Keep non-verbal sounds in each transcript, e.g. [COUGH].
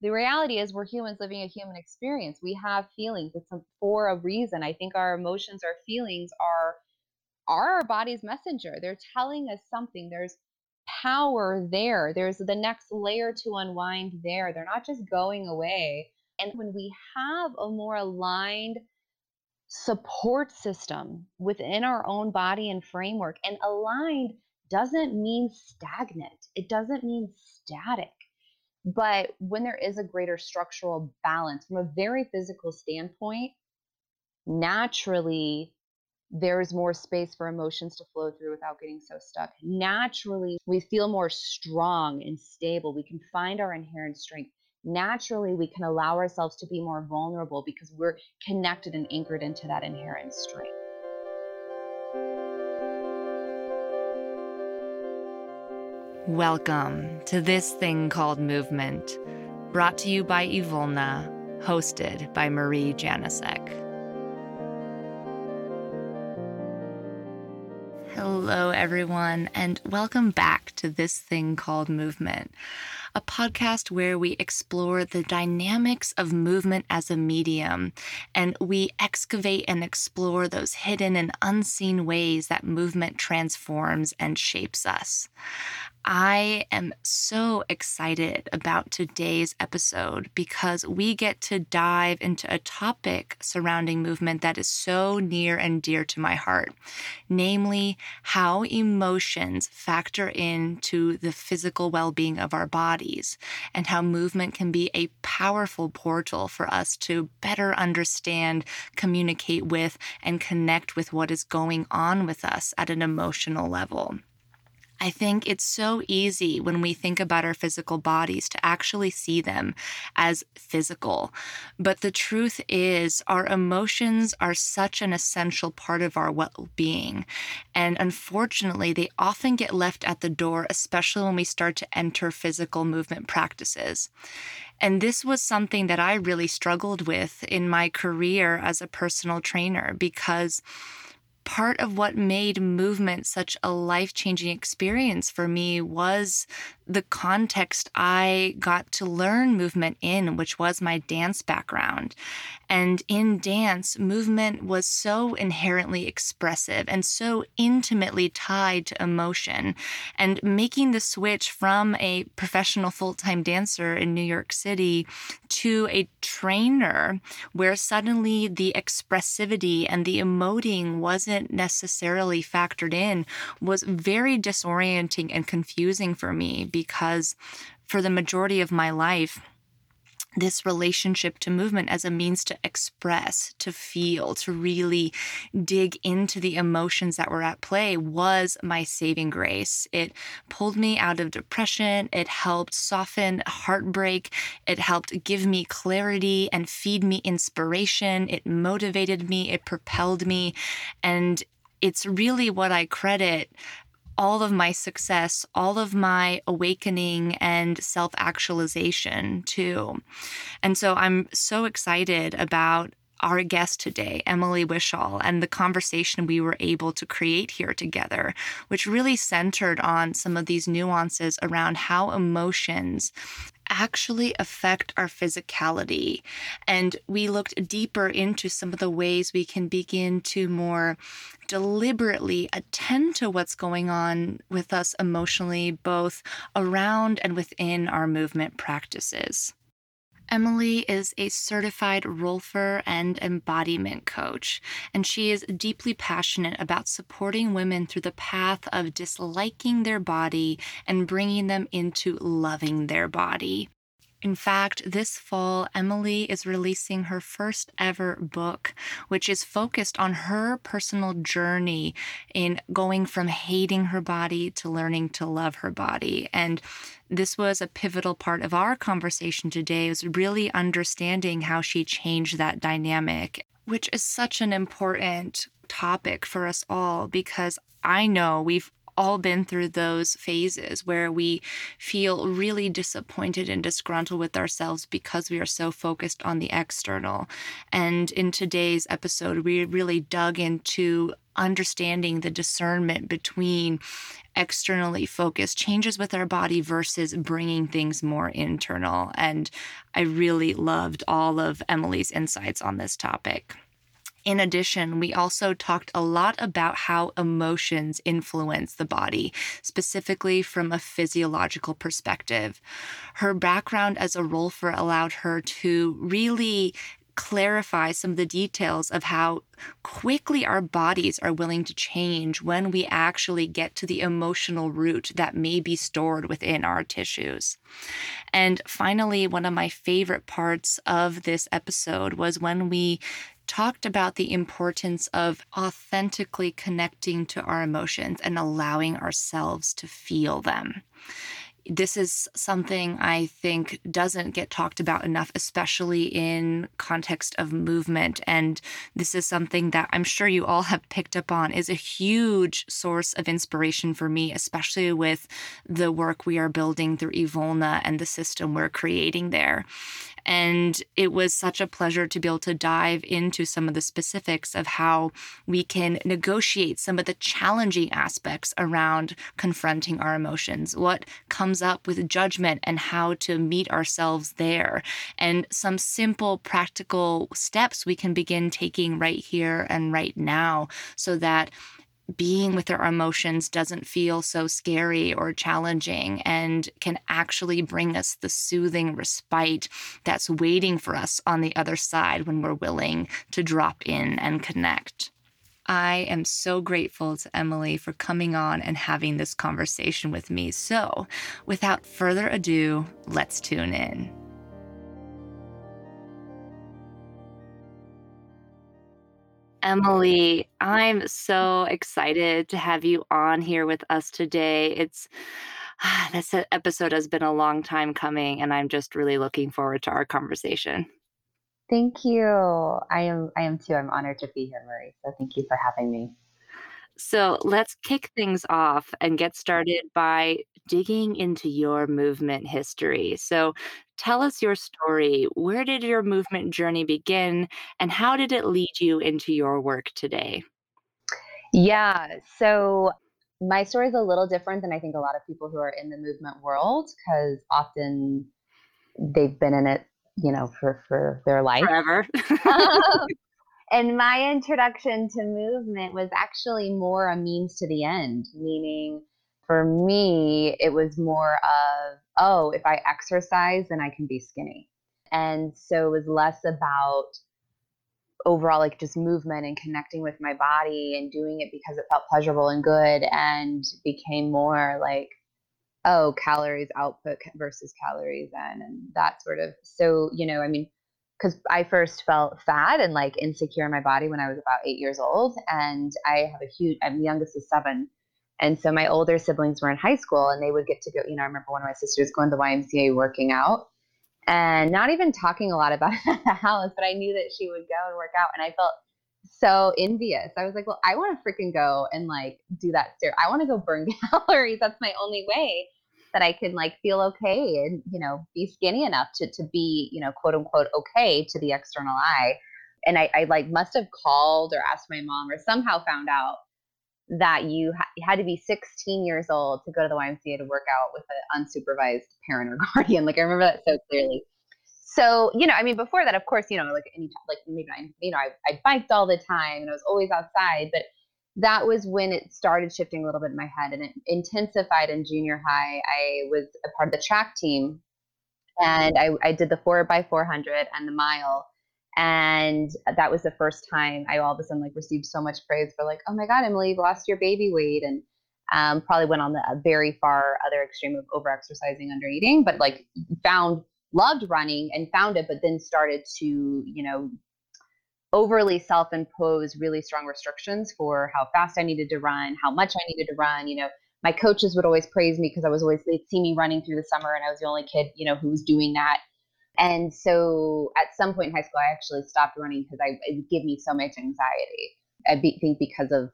the reality is we're humans living a human experience. We have feelings. It's for a reason. I think our emotions, our feelings are are our body's messenger. They're telling us something. There's power there. There's the next layer to unwind there. They're not just going away. And when we have a more aligned support system within our own body and framework, and aligned doesn't mean stagnant, it doesn't mean static. But when there is a greater structural balance from a very physical standpoint, naturally there's more space for emotions to flow through without getting so stuck. Naturally, we feel more strong and stable. We can find our inherent strength. Naturally, we can allow ourselves to be more vulnerable because we're connected and anchored into that inherent strength. Welcome to this thing called movement, brought to you by Evolna, hosted by Marie Janicek. Hello, everyone, and welcome back to This Thing Called Movement, a podcast where we explore the dynamics of movement as a medium and we excavate and explore those hidden and unseen ways that movement transforms and shapes us. I am so excited about today's episode because we get to dive into a topic surrounding movement that is so near and dear to my heart, namely how emotions factor into the physical well being of our bodies, and how movement can be a powerful portal for us to better understand, communicate with, and connect with what is going on with us at an emotional level. I think it's so easy when we think about our physical bodies to actually see them as physical. But the truth is, our emotions are such an essential part of our well being. And unfortunately, they often get left at the door, especially when we start to enter physical movement practices. And this was something that I really struggled with in my career as a personal trainer because part of what made movement such a life changing experience for me was the context I got to learn movement in, which was my dance background. And in dance, movement was so inherently expressive and so intimately tied to emotion. And making the switch from a professional full time dancer in New York City to a trainer, where suddenly the expressivity and the emoting wasn't necessarily factored in, was very disorienting and confusing for me because for the majority of my life, this relationship to movement as a means to express, to feel, to really dig into the emotions that were at play was my saving grace. It pulled me out of depression. It helped soften heartbreak. It helped give me clarity and feed me inspiration. It motivated me. It propelled me. And it's really what I credit all of my success, all of my awakening and self actualization too. And so I'm so excited about our guest today, Emily Wishall, and the conversation we were able to create here together, which really centered on some of these nuances around how emotions actually affect our physicality. And we looked deeper into some of the ways we can begin to more deliberately attend to what's going on with us emotionally, both around and within our movement practices. Emily is a certified Rolfer and embodiment coach, and she is deeply passionate about supporting women through the path of disliking their body and bringing them into loving their body. In fact, this fall, Emily is releasing her first ever book, which is focused on her personal journey in going from hating her body to learning to love her body. And this was a pivotal part of our conversation today, was really understanding how she changed that dynamic, which is such an important topic for us all because I know we've all been through those phases where we feel really disappointed and disgruntled with ourselves because we are so focused on the external. And in today's episode, we really dug into understanding the discernment between externally focused changes with our body versus bringing things more internal. And I really loved all of Emily's insights on this topic. In addition, we also talked a lot about how emotions influence the body, specifically from a physiological perspective. Her background as a rolfer allowed her to really clarify some of the details of how quickly our bodies are willing to change when we actually get to the emotional root that may be stored within our tissues. And finally, one of my favorite parts of this episode was when we talked about the importance of authentically connecting to our emotions and allowing ourselves to feel them this is something I think doesn't get talked about enough, especially in context of movement. And this is something that I'm sure you all have picked up on is a huge source of inspiration for me, especially with the work we are building through Evolna and the system we're creating there. And it was such a pleasure to be able to dive into some of the specifics of how we can negotiate some of the challenging aspects around confronting our emotions, what comes up with judgment, and how to meet ourselves there, and some simple practical steps we can begin taking right here and right now so that being with our emotions doesn't feel so scary or challenging and can actually bring us the soothing respite that's waiting for us on the other side when we're willing to drop in and connect. I am so grateful to Emily for coming on and having this conversation with me. So, without further ado, let's tune in. Emily, I'm so excited to have you on here with us today. It's [SIGHS] this episode has been a long time coming, and I'm just really looking forward to our conversation. Thank you. I am I am too. I'm honored to be here, Marie. So thank you for having me. So let's kick things off and get started by digging into your movement history. So tell us your story. Where did your movement journey begin and how did it lead you into your work today? Yeah. So my story is a little different than I think a lot of people who are in the movement world because often they've been in it, you know, for for their life. Forever. [LAUGHS] Um, and my introduction to movement was actually more a means to the end, meaning for me, it was more of, oh, if I exercise, then I can be skinny. And so it was less about overall like just movement and connecting with my body and doing it because it felt pleasurable and good and became more like oh calories output versus calories in and that sort of so you know i mean because I first felt fat and like insecure in my body when I was about eight years old. And I have a huge, I'm the youngest of seven. And so my older siblings were in high school and they would get to go, you know, I remember one of my sisters going to the YMCA working out and not even talking a lot about it at the house, but I knew that she would go and work out. And I felt so envious. I was like, well, I want to freaking go and like do that. I want to go burn [LAUGHS] calories. That's my only way that I can like feel okay and, you know, be skinny enough to, to be, you know, quote unquote, okay to the external eye. And I, I like must have called or asked my mom or somehow found out that you, ha- had to be 16 years old to go to the YMCA to work out with an unsupervised parent or [LAUGHS] guardian. Like I remember that so clearly. So, you know, I mean, before that, of course, you know, like any, like maybe I, you know, I, I biked all the time and I was always outside, but that was when it started shifting a little bit in my head and it intensified in junior high. I was a part of the track team and I, I did the four by 400 and the mile. And that was the first time I all of a sudden like received so much praise for like, oh my God, Emily, you've lost your baby weight. And um, probably went on the very far other extreme of over exercising, under eating, but like found, loved running and found it, but then started to, you know, overly self-impose really strong restrictions for how fast I needed to run, how much I needed to run. You know, my coaches would always praise me because I was always they'd see me running through the summer, and I was the only kid, you know, who was doing that. And so, at some point in high school, I actually stopped running because I it give me so much anxiety. I be, think because of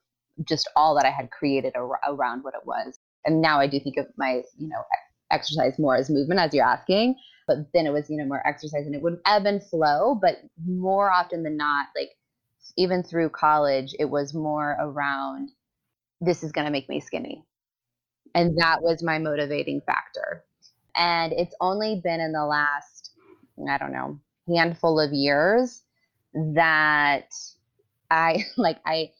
just all that I had created ar- around what it was. And now I do think of my, you know, exercise more as movement as you're asking, but then it was, you know, more exercise and it would ebb and flow, but more often than not, like even through college, it was more around this is going to make me skinny. And that was my motivating factor. And it's only been in the last, I don't know, handful of years that I [LAUGHS] like, I,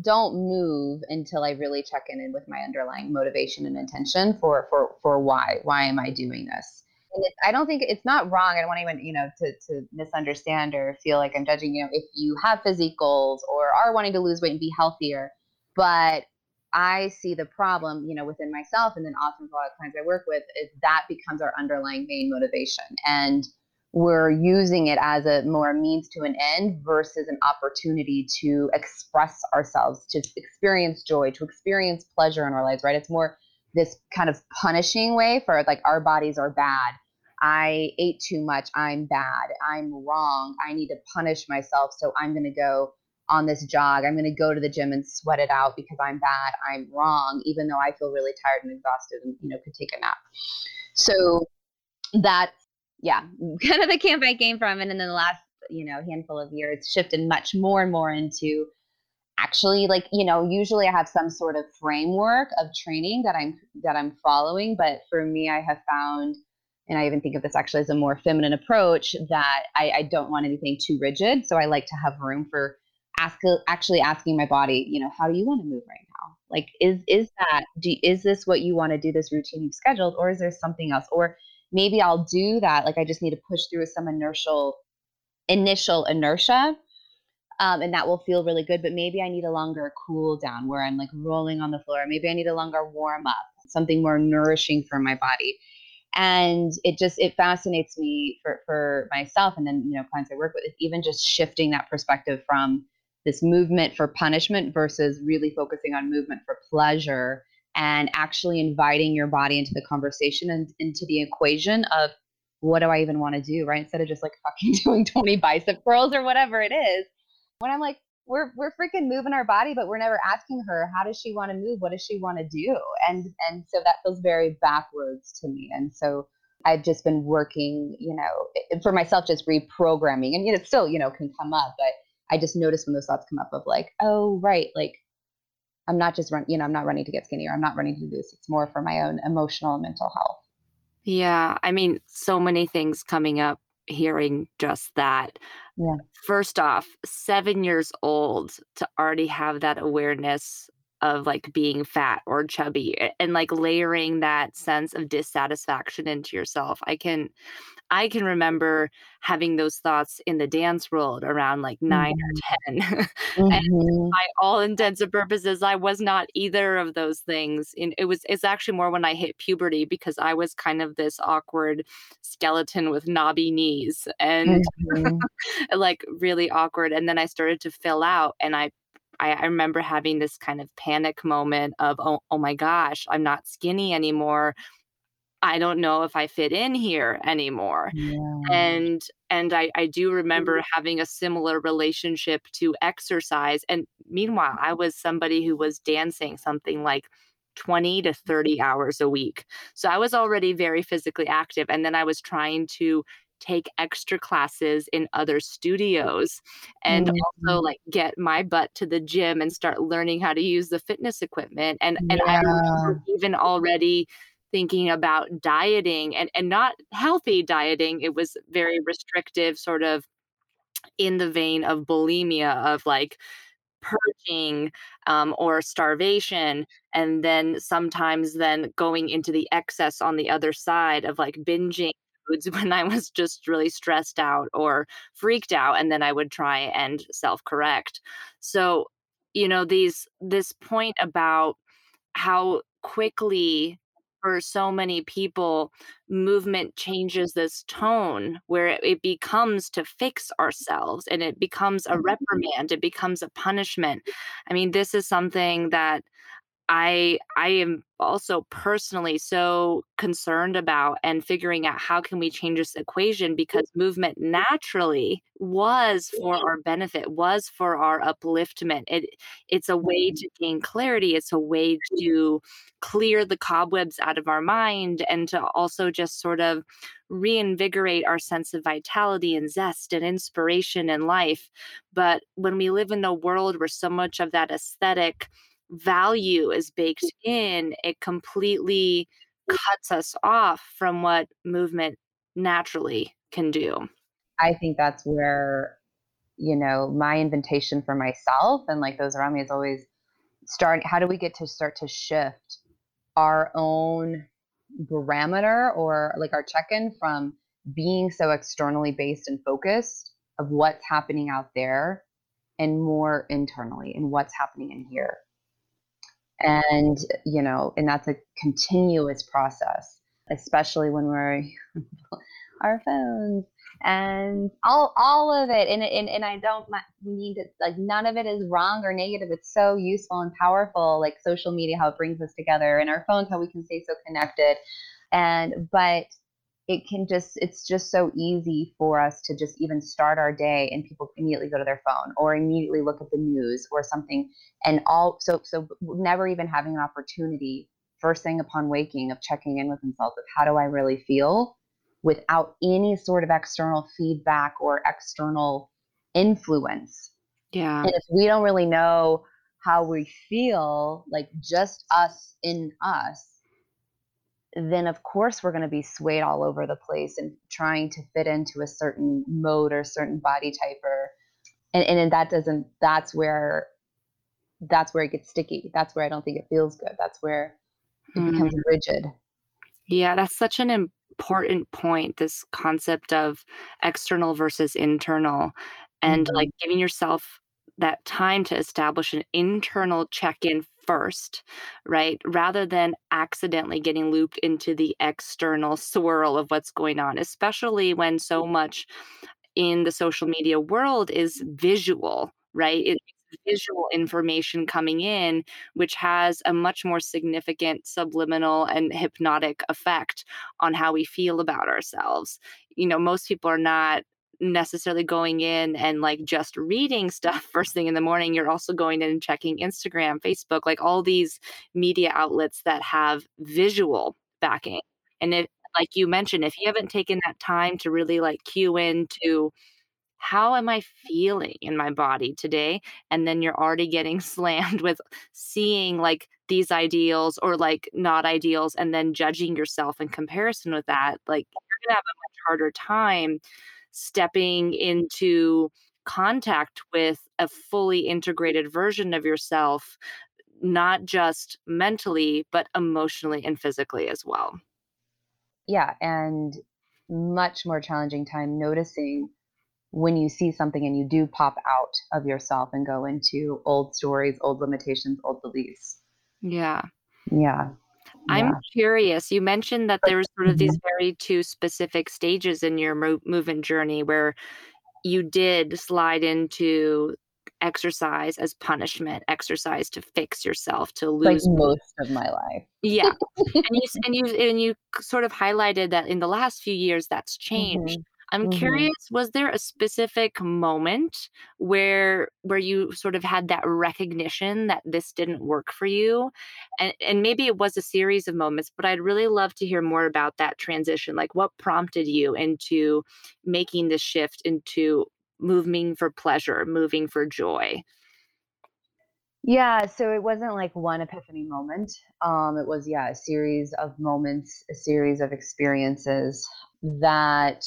don't move until I really check in with my underlying motivation and intention for for for why why am I doing this. It, I don't think it's not wrong. I don't want anyone you know to to misunderstand or feel like I'm judging. You know, if you have physique goals or are wanting to lose weight and be healthier, but I see the problem, you know, within myself, and then often for a lot of clients I work with, is that becomes our underlying main motivation. And we're using it as a more means to an end versus an opportunity to express ourselves, to experience joy, to experience pleasure in our lives, right? It's more this kind of punishing way for like our bodies are bad. I ate too much. I'm bad. I'm wrong. I need to punish myself. So I'm going to go on this jog. I'm going to go to the gym and sweat it out because I'm bad. I'm wrong, even though I feel really tired and exhausted and, you know, could take a nap. So that's yeah, [LAUGHS] kind of the camp I came from. And in the last, you know, handful of years, shifted much more and more into actually like, you know, usually I have some sort of framework of training that I'm that I'm following. But for me, I have found and I even think of this actually as a more feminine approach that I, I don't want anything too rigid. So I like to have room for ask actually asking my body, you know, how do you want to move right now? Like, is is that do, is this what you want to do? This routine you've scheduled, or is there something else? Or maybe I'll do that. Like I just need to push through some inertial, initial inertia. Um, and that will feel really good. But maybe I need a longer cool down where I'm like rolling on the floor. Maybe I need a longer warm up, something more nourishing for my body. And it just it fascinates me for for myself and then you know clients I work with, even just shifting that perspective from this movement for punishment versus really focusing on movement for pleasure and actually inviting your body into the conversation and into the equation of what do I even want to do, right? Instead of just like [LAUGHS] fucking doing 20 bicep curls or whatever it is. When I'm like, we're we're freaking moving our body, but we're never asking her how does she want to move, what does she want to do, and and so that feels very backwards to me. And so I've just been working, you know, for myself, just reprogramming, and you know, it still you know can come up, but I just notice when those thoughts come up of like, oh right, like I'm not just run, you know, I'm not running to get skinnier. I'm not running to do this. It's more for my own emotional and mental health. Yeah. I mean, so many things coming up hearing just that. Yeah. First off, seven years old to already have that awareness of like being fat or chubby and like layering that sense of dissatisfaction into yourself. I can I can remember having those thoughts in the dance world around like 9 mm-hmm. or 10. [LAUGHS] mm-hmm. and by all intents and purposes, I was not either of those things. And it was it's actually more when I hit puberty because I was kind of this awkward skeleton with knobby knees and mm-hmm. [LAUGHS] like really awkward. And then I started to fill out and I I, I, remember having this kind of panic moment of, oh, oh my gosh, I'm not skinny anymore. I don't know if I fit in here anymore. Yeah. And and I, I do remember mm-hmm. having a similar relationship to exercise. And meanwhile, I was somebody who was dancing something like 20 to 30 hours a week. So I was already very physically active. And then I was trying to take extra classes in other studios and mm-hmm. also like get my butt to the gym and start learning how to use the fitness equipment and yeah. and I even already thinking about dieting and, and not healthy dieting. It was very restrictive, sort of in the vein of bulimia, of like purging um, or starvation. And then sometimes then going into the excess on the other side of like binging foods [LAUGHS] when I was just really stressed out or freaked out. And then I would try and self correct. So, you know, these, this point about how quickly for so many people, movement changes this tone where it, it, becomes to fix ourselves and it becomes a mm-hmm. reprimand, it becomes a punishment. I mean, this is something that I I am also personally so concerned about and figuring out how can we change this equation because movement naturally was for our benefit, was for our upliftment. It it's a way mm-hmm. to gain clarity, it's a way to clear the cobwebs out of our mind and to also just sort of reinvigorate our sense of vitality and zest and inspiration in life. But when we live in a world where so much of that aesthetic value is baked mm. in, it completely mm. cuts us off from what movement naturally can do. I think that's where, you know, my invitation for myself and like those around me is always start how do we get to start to shift our own barometer or like our check-in from being so externally based and focused of what's happening out there and more internally and what's happening in here and you know and that's a continuous process especially when we're [LAUGHS] our phones and all all of it. And, and and I don't mean to like none of it is wrong or negative. It's so useful and powerful like social media how it brings us together and our phones how we can stay so connected. And but it can just it's just so easy for us to just even start our day and people immediately go to their phone or immediately look at the news or something and all so so never even having an opportunity first thing upon waking of checking in with themselves of how do i really feel without any sort of external feedback or external influence. Yeah. And if we don't really know how we feel like just us in us then of course we're going to be swayed all over the place and trying to fit into a certain mode or certain body type or and, and that doesn't that's where that's where it gets sticky that's where i don't think it feels good that's where it mm. becomes rigid yeah that's such an important point this concept of external versus internal and mm-hmm. like giving yourself that time to establish an internal check-in first, right? Rather than accidentally getting looped into the external swirl of what's going on, especially when so much in the social media world is visual, right? It's visual information coming in, which has a much more significant subliminal and hypnotic effect on how we feel about ourselves. You know, most people are not necessarily going in and like just reading stuff [LAUGHS] first thing in the morning. You're also going in and checking Instagram, Facebook, like all these media outlets that have visual backing. And if, like you mentioned, if you haven't taken that time to really like cue into how am I feeling in my body today? And then you're already getting [LAUGHS] slammed with seeing like these ideals or like not ideals and then judging yourself in comparison with that. Like you're going to have a much harder time stepping into contact with a fully integrated version of yourself, not just mentally, but emotionally and physically as well. Yeah. And much more challenging time noticing when you see something and you do pop out of yourself and go into old stories, old limitations, old beliefs. Yeah. Yeah. I'm curious. You mentioned that there was sort of these mm-hmm. very two specific stages in your mo- movement journey where you did slide into exercise as punishment, exercise to fix yourself, to lose like most of my life. Yeah, and you [LAUGHS] and you and you sort of highlighted that in the last few years that's changed. Mm-hmm. I'm mm-hmm. curious, was there a specific moment where where you sort of had that recognition that this didn't work for you? And and maybe it was a series of moments, but I'd really love to hear more about that transition. Like what prompted you into making the shift into moving for pleasure, moving for joy? Yeah, so it wasn't like one epiphany moment. Um, it was yeah, a series of moments, a series of experiences that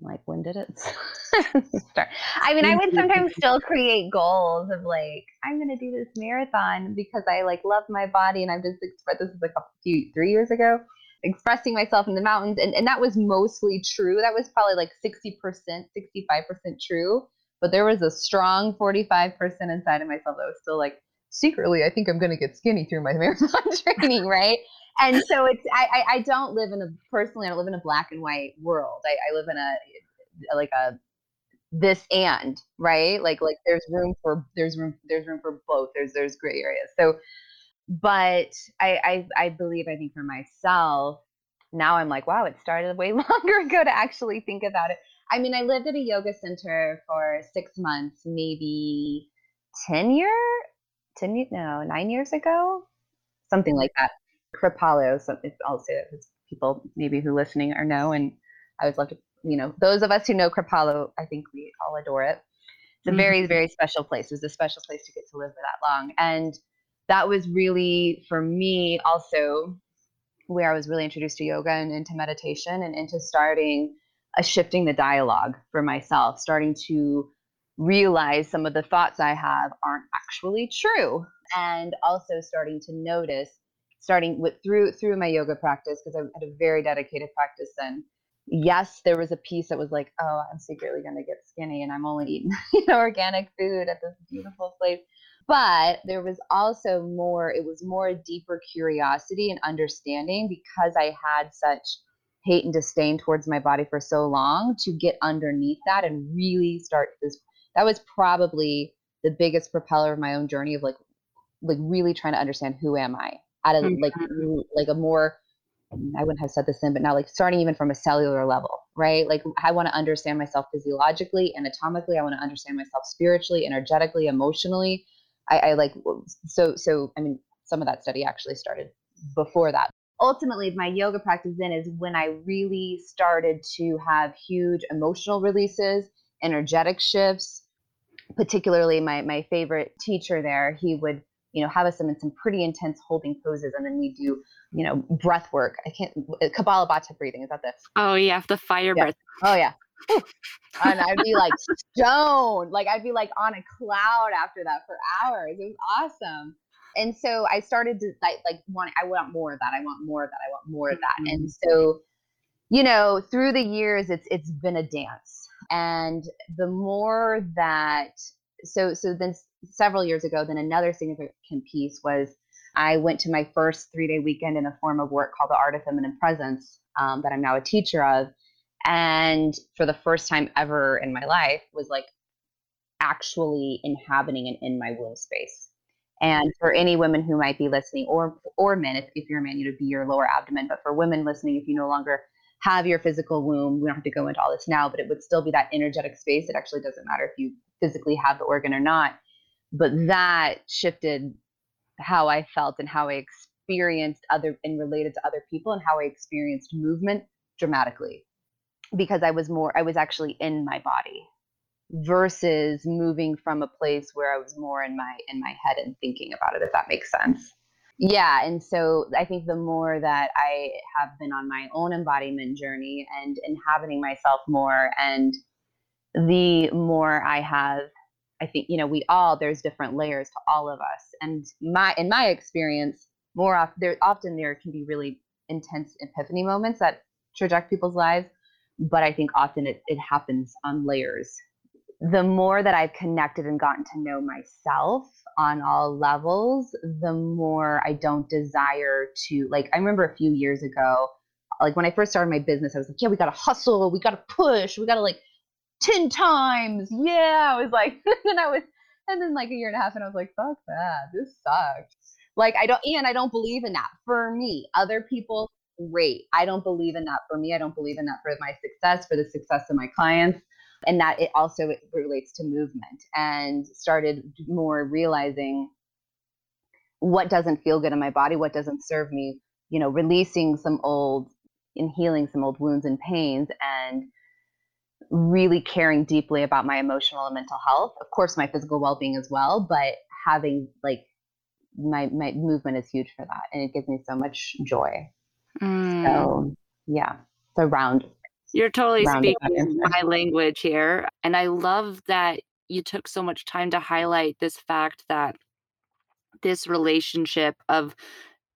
like when did it [LAUGHS] start? I mean i would sometimes still create goals of like i'm going to do this marathon because i like love my body and i've just expressed this is like a few three years ago expressing myself in the mountains and, and that was mostly true. That was probably like 60% 65% true but there was a strong 45% inside of myself that was still like secretly i think i'm going to get skinny through my [LAUGHS] marathon training right and so it's I, I, don't live in a personally I don't live in a black and white world. I, I live in a like a this and right like like there's room for there's room there's room for both there's there's gray areas so but I, I I believe I think for myself now I'm like wow it started way [LAUGHS] longer ago to actually think about it. I mean I lived at a yoga center for six months, maybe ten year, ten no nine years ago, something like that. Kripalu, so I'll say that because people maybe who listening are know, and I would love to you know those of us who know Kripalu, I think we all adore it. It's a mm-hmm. very very special place. It was a special place to get to live for that long and that was really for me also where I was really introduced to yoga and into meditation and into starting a shifting the dialogue for myself, starting to realize some of the thoughts I have aren't actually true. And also starting to notice, starting with through through my yoga practice, because I had a very dedicated practice then. Yes, there was a piece that was like, oh, I'm secretly gonna get skinny and I'm only eating [LAUGHS] you know, organic food at this beautiful place. But there was also more it was more a deeper curiosity and understanding because i had such hate and disdain towards my body for so long to get underneath that and really start this that was probably the biggest propeller of my own journey of like like really trying to understand who am i at a mm-hmm. like like a more I wouldn't have said this in, but now like starting even from a cellular level, right? Like I want to understand myself physiologically, anatomically. I want to understand myself spiritually, energetically, emotionally. I, I like so so I mean some of that study actually started before that. Ultimately, my yoga practice then is when I really started to have huge emotional releases, energetic shifts. Particularly, my my favorite teacher there, he would you know have us in some pretty intense holding poses, and then we do you know breath work. I can't Kapalabhati breathing. Is that the? Oh yeah, the fire yeah. breath. Oh yeah [LAUGHS] and I'd be like stoned. Like I'd be like on a cloud after that for hours. It was awesome. And so I started to like like want I want more of that. I want more of that. I want more of that. Mm-hmm. And so, you know, through the years it's it's been a dance. And the more that so so then several years ago, then another significant piece was I went to my first three day weekend in a form of work called the Art of Feminine Presence um, that I'm now a teacher of. And for the first time ever in my life was like actually inhabiting an in my womb space. And for any women who might be listening or or men if, if you're a man you would be your lower abdomen. But for women listening if you no longer have your physical womb we don't have to go into all this now but it would still be that energetic space. It actually doesn't matter if you physically have the organ or not but that shifted how i felt and how i experienced other and related to other people and how i experienced movement dramatically because I was more, I was actually in my body versus moving from a place where I was more in my in my head and thinking about it if that makes sense. Yeah, and so I think the more that I have been on my own embodiment journey and inhabiting myself more and the more I have I think you know we all there's different layers to all of us and my in my experience more often there often there can be really intense epiphany moments that traject people's lives but I think often it, it happens on layers. The more that I've connected and gotten to know myself on all levels, the more I don't desire to, like, I remember a few years ago, like when I first started my business, I was like, yeah, we got to hustle, we got to push, we got to like 10 times. Yeah. I was like, [LAUGHS] and I was, and then like a year and a half, and I was like, fuck that, this sucks. Like, I don't, and I don't believe in that for me. Other people great. I don't believe in that for me. I don't believe in that for my success, for the success of my clients. And that it also it relates to movement and started more realizing what doesn't feel good in my body, what doesn't serve me, you know, releasing some old and healing some old wounds and pains and really caring deeply about my emotional and mental health. Of course, my physical well being as well, but having like my, my movement is huge for that. And it gives me so much joy. Mm. So yeah, the round. You're totally speaking my language here. And I love that you took so much time to highlight this fact that this relationship of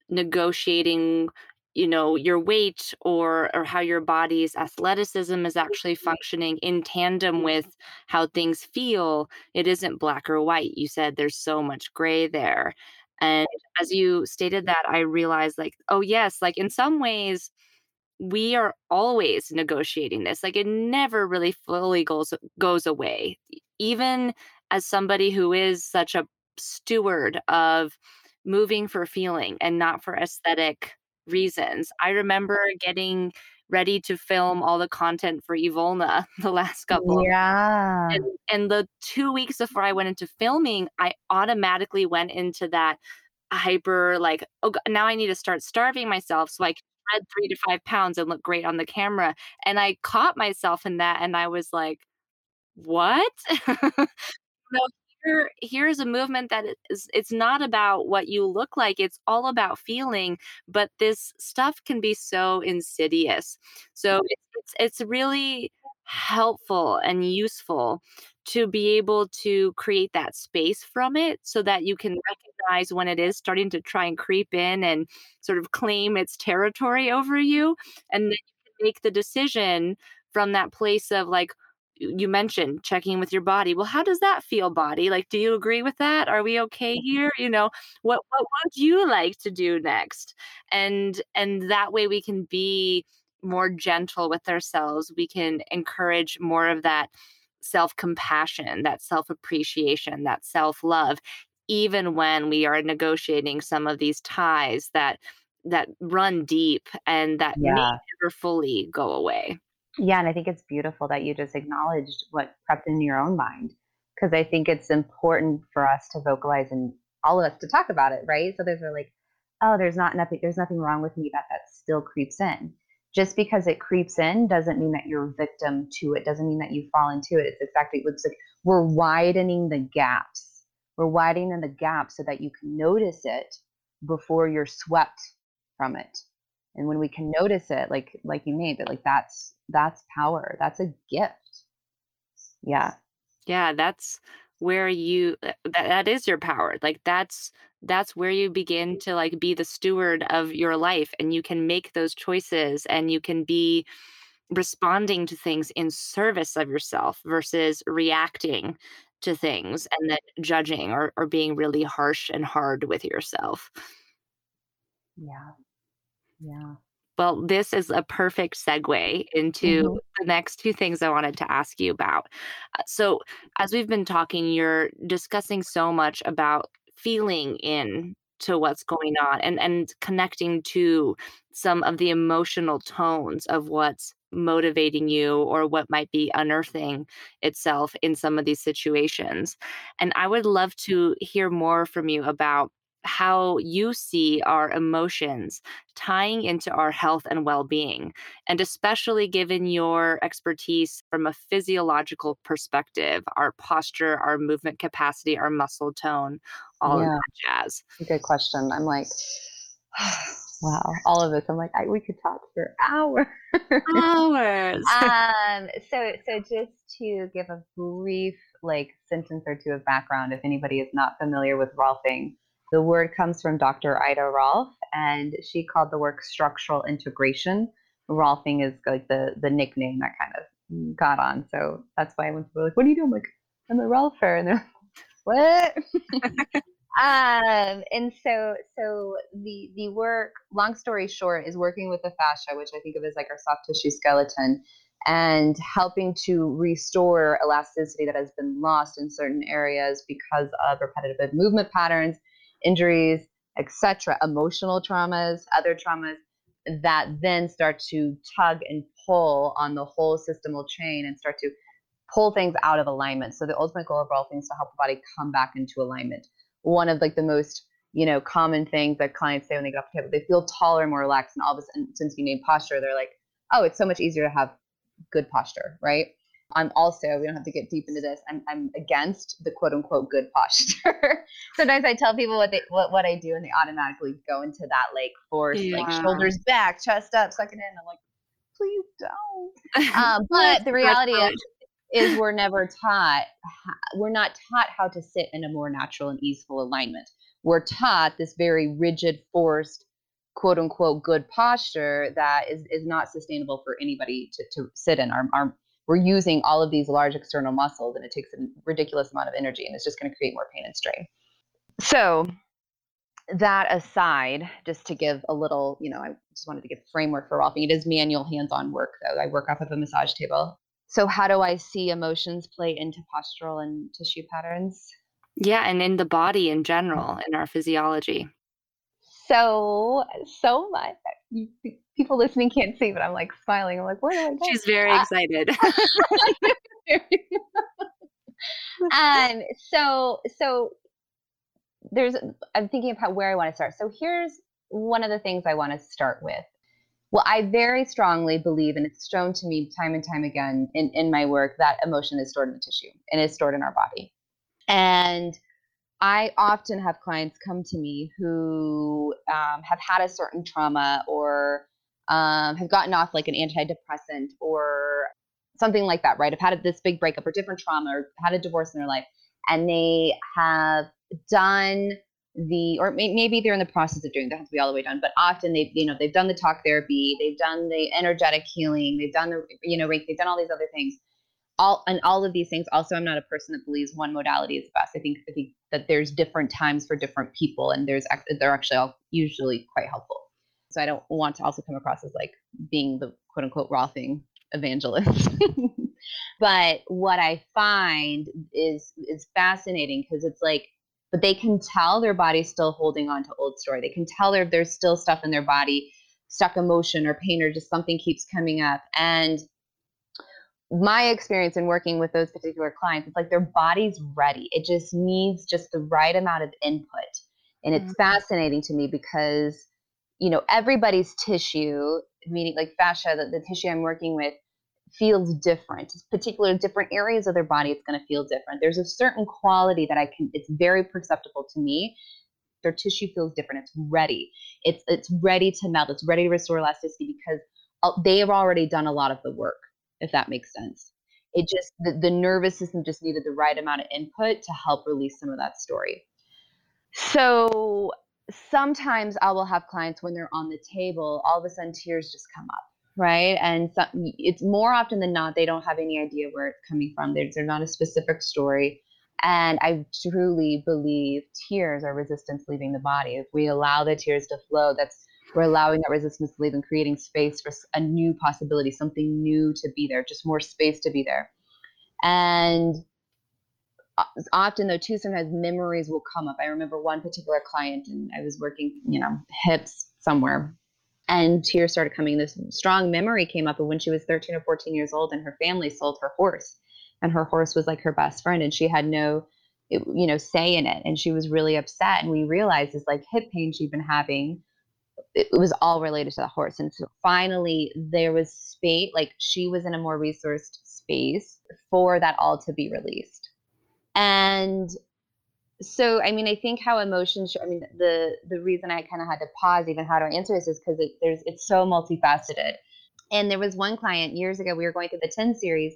negotiating you know your weight or or how your body's athleticism is actually mm-hmm. functioning in tandem with how things feel it isn't black or white you said there's so much gray there and as you stated that, I realized, like, oh, yes, like in some ways, we are always negotiating this. Like it never really fully goes goes away. Even as somebody who is such a steward of moving for feeling and not for aesthetic reasons. I remember getting ready to film all the content for Evolna [LAUGHS] the last couple. Yeah. And, and the two weeks before I went into filming, I automatically went into that hyper, like, oh, now I need to start starving myself so I can shred three to five pounds and look great on the camera. And I caught myself in that and I was like, what? [LAUGHS] no, here here's a movement that is it's not about what you look like it's all about feeling but this stuff can be so insidious. So mm. it's it's, it's really helpful and useful to be able to create that space from it so that you can recognize when it is starting to try and creep in and sort of claim its territory over you and then you can make the decision from that place of like you mentioned checking with your body. Well, how does that feel, body? Like, do you agree with that? Are we okay mm-hmm. here? You know, what what would you like to do next? And and that way we can be more gentle with ourselves. We can encourage more of that self-compassion, that self-appreciation, that self-love, even when we are negotiating some of these ties that that run deep and that yeah. may never fully go away. Yeah, and I think it's beautiful that you just acknowledged what crept in your own mind because I think it's important for us to vocalize and all of us to talk about it, right? So there's like, oh, there's not nothing, there's nothing wrong with me that that still creeps in. Just because it creeps in doesn't mean that you're a victim to it. Doesn't mean that you fall into it. It's exactly it's like we're widening the gaps. We're widening the gaps so that you can notice it before you're swept from it. And when we can notice it, like like you made it, like that's that's power. That's a gift. Yeah. Yeah, that's where you uh, that, that is your power. Like that's that's where you begin to like be the steward of your life and you can make those choices and you can be responding to things in service of yourself versus reacting to things and then judging or, or being really harsh and hard with yourself. Yeah. Yeah. Well, this is a perfect segue into mm-hmm. the next two things I wanted to ask you about. Uh, so, as we've been talking, you're discussing so much about feeling in to what's going on and and connecting to some of the emotional tones of what's motivating you or what might be unearthing itself in some of these situations. And I would love to hear more from you about how you see our emotions tying into our health and well being, and especially given your expertise from a physiological perspective, our posture, our movement capacity, our muscle tone, all yeah. of that jazz. Good question. I'm like, [SIGHS] wow, all of this. I'm like, I, we could talk for hours. hours. [LAUGHS] um, so, so just to give a brief like sentence or two of background, if anybody is not familiar with Rolfing, the word comes from Dr. Ida Rolf, and she called the work structural integration. Rolfing is like the the nickname that kind of got on. So that's why when people are like, "What are you doing?" I'm like, "I'm a Rolfer," and they're like, "What?" [LAUGHS] um, and so so the the work, long story short, is working with the fascia, which I think of as like our soft tissue skeleton, and helping to restore elasticity that has been lost in certain areas because of repetitive movement patterns injuries, etc., emotional traumas, other traumas that then start to tug and pull on the whole systemal chain and start to pull things out of alignment. So the ultimate goal of Rolfing is to help the body come back into alignment. One of like the most you know common things that clients say when they get off the table, they feel taller, and more relaxed, and all of a sudden, since you named posture, they're like, oh, it's so much easier to have good posture, right? I'm also, we don't have to get deep into this, I'm, I'm against the quote unquote good posture. [LAUGHS] Sometimes I tell people what they what, what I do and they automatically go into that like force, yeah. like shoulders back, chest up, suck it in. I'm like, please don't. [LAUGHS] Um, but the reality is, is we're never taught, we're not taught how to sit in a more natural and easeful alignment. We're taught this very rigid, forced, quote unquote good posture that is, is not sustainable for anybody to, to sit in. Our, our we're using all of these large external muscles and it takes a ridiculous amount of energy and it's just going to create more pain and strain. So, that aside, just to give a little, you know, I just wanted to give the framework for Rolfing. It is manual hands on work, though. I work off of a massage table. So, how do I see emotions play into postural and tissue patterns? Yeah, and in the body in general, in our physiology. So so much. people listening can't see, but I'm like smiling. I'm like, where do I go? She's very uh, excited. [LAUGHS] um. So so there's. I'm thinking about where I want to start. So here's one of the things I want to start with. Well, I very strongly believe, and it's shown to me time and time again in, in my work, that emotion is stored in the tissue and is stored in our body. And I often have clients come to me who um, have had a certain trauma or um, have gotten off like an antidepressant or something like that, right? Have had this big breakup or different trauma or had a divorce in their life, and they have done the or maybe they're in the process of doing that has to be all the way done but often they've you know they've done the talk therapy they've done the energetic healing they've done the you know they've done all these other things all and all of these things also i'm not a person that believes one modality is the best. I think i think that there's different times for different people and there's they're actually all usually quite helpful. So i don't want to also come across as like being the quote unquote Rolfing evangelist. [LAUGHS] But what i find is is fascinating because it's like but they can tell their body's still holding on to old story. They can tell there there's still stuff in their body stuck emotion or pain or just something keeps coming up. And my experience in working with those particular clients, it's like their body's ready. It just needs just the right amount of input. And it's mm-hmm. fascinating to me because, you know, everybody's tissue, meaning like fascia, the, the tissue I'm working with, feels different. Particular different areas of their body, it's going to feel different. There's a certain quality that I can, it's very perceptible to me. Their tissue feels different. It's ready. It's it's ready to melt. It's ready to restore elasticity because uh, they have already done a lot of the work if that makes sense. It just, the, the nervous system just needed the right amount of input to help release some of that story. So sometimes I will have clients when they're on the table, all of a sudden tears just come up, right? And some, it's more often than not, they don't have any idea where it's coming from. There's, there's not a specific story. And I truly believe tears are resistance leaving the body. If we allow the tears to flow, that's we're allowing that resistance to leave and creating space for a new possibility, something new to be there, just more space to be there. And uh, often though too sometimes memories will come up. I remember one particular client and i was working you know hips somewhere and tears started coming. This strong memory came up of when she was 13 or 14 years old and her family sold her horse and her horse was like her best friend and she had no you know say in it and she was really upset. And we realized this like hip pain she'd been having it was all related to the horse. And so finally, there was space, like she was in a more resourced space for that all to be released. And so, I mean, I think how emotions, I mean, the the reason I kind of had to pause even how to answer this is because it, there's it's so multifaceted. And there was one client years ago, we were going through the 10 series.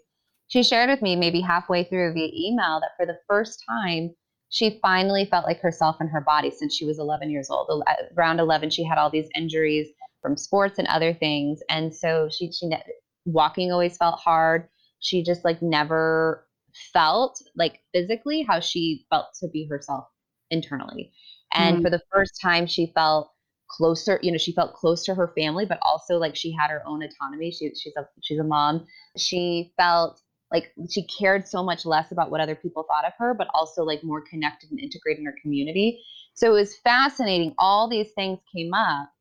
She shared with me maybe halfway through via email that for the first time, she finally felt like herself in her body since she was 11 years old. Around 11, she had all these injuries from sports and other things, and so she she walking always felt hard. She just like never felt like physically how she felt to be herself internally. And mm-hmm. for the first time, she felt closer. You know, she felt close to her family, but also like she had her own autonomy. She, she's a she's a mom. She felt like she cared so much less about what other people thought of her, but also like more connected and integrated in her community. So it was fascinating. All these things came up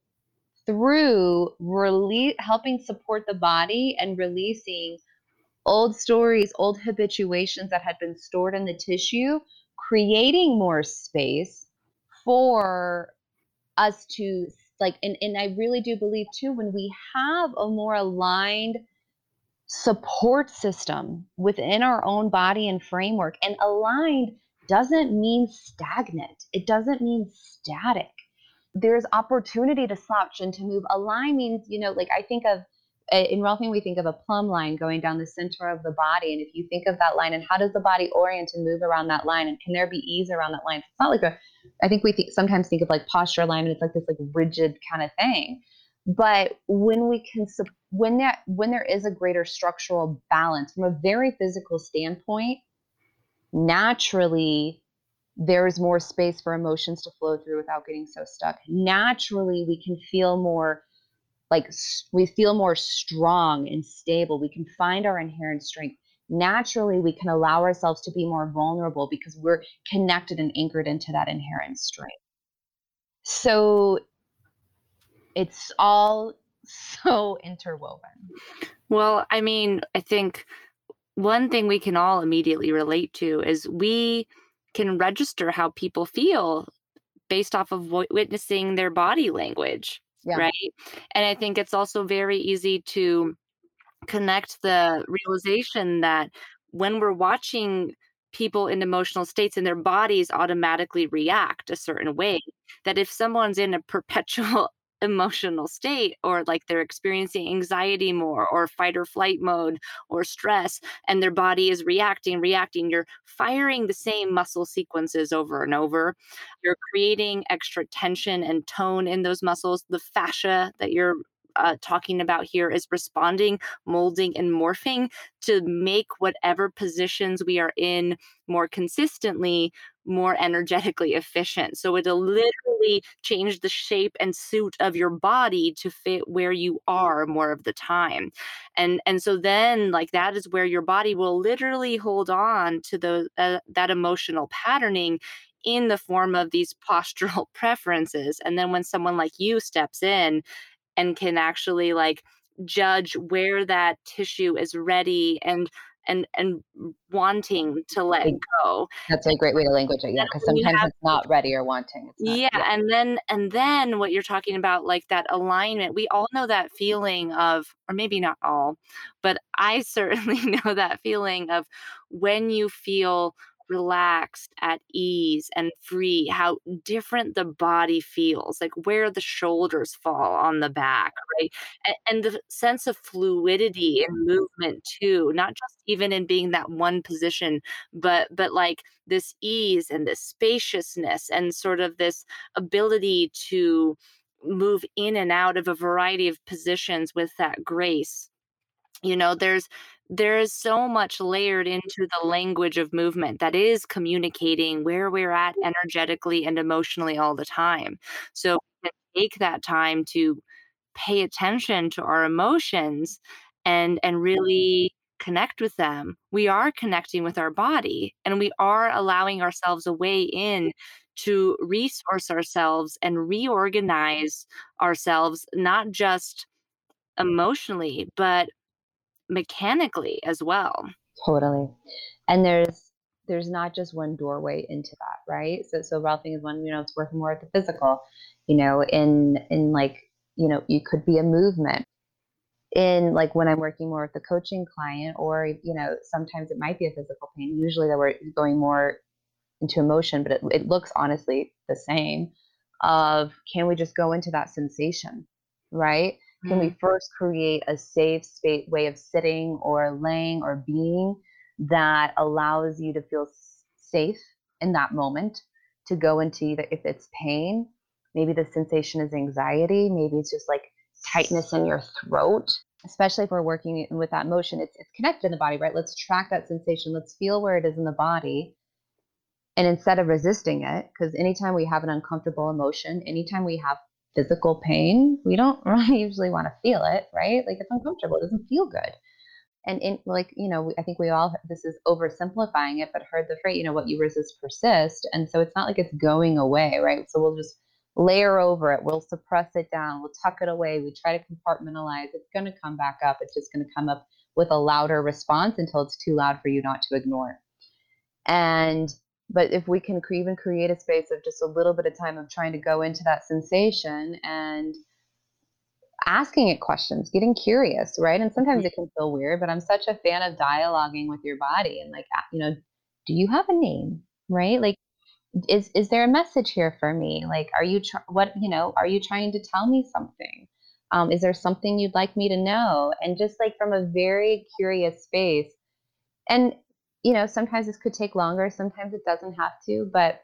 through release, helping support the body and releasing old stories, old habituations that had been stored in the tissue, creating more space for us to like and, and I really do believe too when we have a more aligned support system within our own body and framework. And aligned doesn't mean stagnant, it doesn't mean static. There's opportunity to slouch and to move. Align means, you know, like I think of eh, in Rolfing, we think of a plumb line going down the center of the body. And if you think of that line and how does the body orient and move around that line? And can there be ease around that line? It's not like a, I think we sometimes think of like posture alignment. It's like this like rigid kind of thing. But when we can, when that, when there is a greater structural balance from a very physical standpoint, naturally there's more space for emotions to flow through without getting so stuck. Naturally, we can feel more like we feel more strong and stable. We can find our inherent strength. Naturally, we can allow ourselves to be more vulnerable because we're connected and anchored into that inherent strength. So it's all so interwoven. Well, I mean, I think one thing we can all immediately relate to is we can register how people feel based off of witnessing their body language, yeah. right? And I think it's also very easy to connect the realization that when we're watching people in emotional states and their bodies automatically react a certain way that if someone's in a perpetual emotional state or like they're experiencing anxiety more or fight or flight mode or stress and their body is reacting reacting you're firing the same muscle sequences over and over. You're creating extra tension and tone in those muscles the fascia that you're uh, talking about here is responding, molding, and morphing to make whatever positions we are in more consistently more energetically efficient. So it'll literally change the shape and suit of your body to fit where you are more of the time. And and so then like that is where your body will literally hold on to the uh, that emotional patterning in the form of these [LAUGHS] postural preferences. And then when someone like you steps in and can actually like judge where that tissue is ready and and and wanting to let go. That's a great way to language it, yeah, because sometimes have, it's not ready or wanting. Not, yeah, yeah, and then and then what you're talking about, like that alignment, we all know that feeling of, or maybe not all, but I certainly [LAUGHS] know that feeling of when you feel relaxed, at ease, and free, how different the body feels, like where the shoulders fall on the back, right? And, and the sense of fluidity and mm. movement too, not just even in being that one position, but but like this ease and this spaciousness and sort of this ability to move in and out of a variety of positions with that grace you know there's there is so much layered into the language of movement that is communicating where we're at energetically and emotionally all the time. So take that time to pay attention to our emotions and and really connect with them. We are connecting with our body and we are allowing ourselves a way in to resource ourselves and reorganize ourselves not just emotionally but mechanically as well. Totally. And there's there's not just one doorway into that, right? So so Rolfing is one, you know, it's working more at the physical, you know, in in like, you know, you could be a movement. In like when I'm working more with the coaching client, or you know, sometimes it might be a physical pain. Usually that we're going more into emotion, but it, it looks honestly the same. Of can we just go into that sensation, right? Can we mm-hmm. first create a safe space way of sitting or laying or being that allows you to feel safe in that moment to go into either if it's pain, maybe the sensation is anxiety, maybe it's just like tightness in your throat. Especially if we're working with that motion, it's, it's connected in the body, right? Let's track that sensation. Let's feel where it is in the body. And instead of resisting it, because anytime we have an uncomfortable emotion, anytime we have physical pain, we don't [LAUGHS] really usually want to feel it, right? Like it's uncomfortable, it doesn't feel good. And in like, you know, I think we all, this is oversimplifying it, but heard the phrase, you know, what you resist persist. And so it's not like it's going away, right? So we'll just layer over it, we'll suppress it down, we'll tuck it away, we try to compartmentalize. It's going to come back up. It's just going to come up with a louder response until it's too loud for you not to ignore. And but if we can even create a space of just a little bit of time of trying to go into that sensation and asking it questions getting curious right? And sometimes it can feel weird but i'm such a fan of dialoguing with your body and like you know do you have a name? Right? Like is is there a message here for me? Like are you tr- what you know are you trying to tell me something? Um, is there something you'd like me to know? And just like from a very curious space. And you know, sometimes this could take longer, sometimes it doesn't have to, but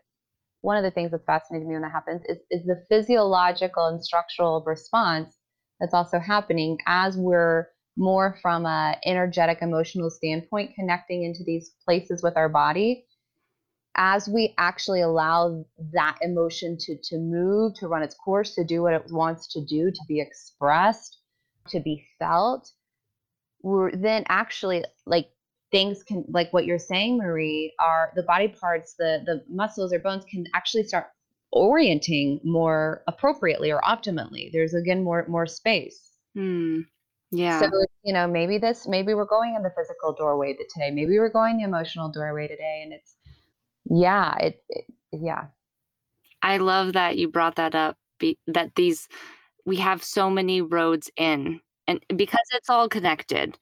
one of the things that's fascinating me when that happens is, is the physiological and structural response that's also happening as we're more from a energetic emotional standpoint connecting into these places with our body. As we actually allow that emotion to to move to run its course to do what it wants to do to be expressed to be felt we're then actually like things can like what you're saying marie are the body parts the the muscles or bones can actually start orienting more appropriately or optimally. There's again more more space. Hmm. Yeah. So, you know, maybe this, maybe we're going in the physical doorway today. Maybe we're going the emotional doorway today. And it's, yeah, it, it yeah. I love that you brought that up. Be, that these, we have so many roads in, and because it's all connected,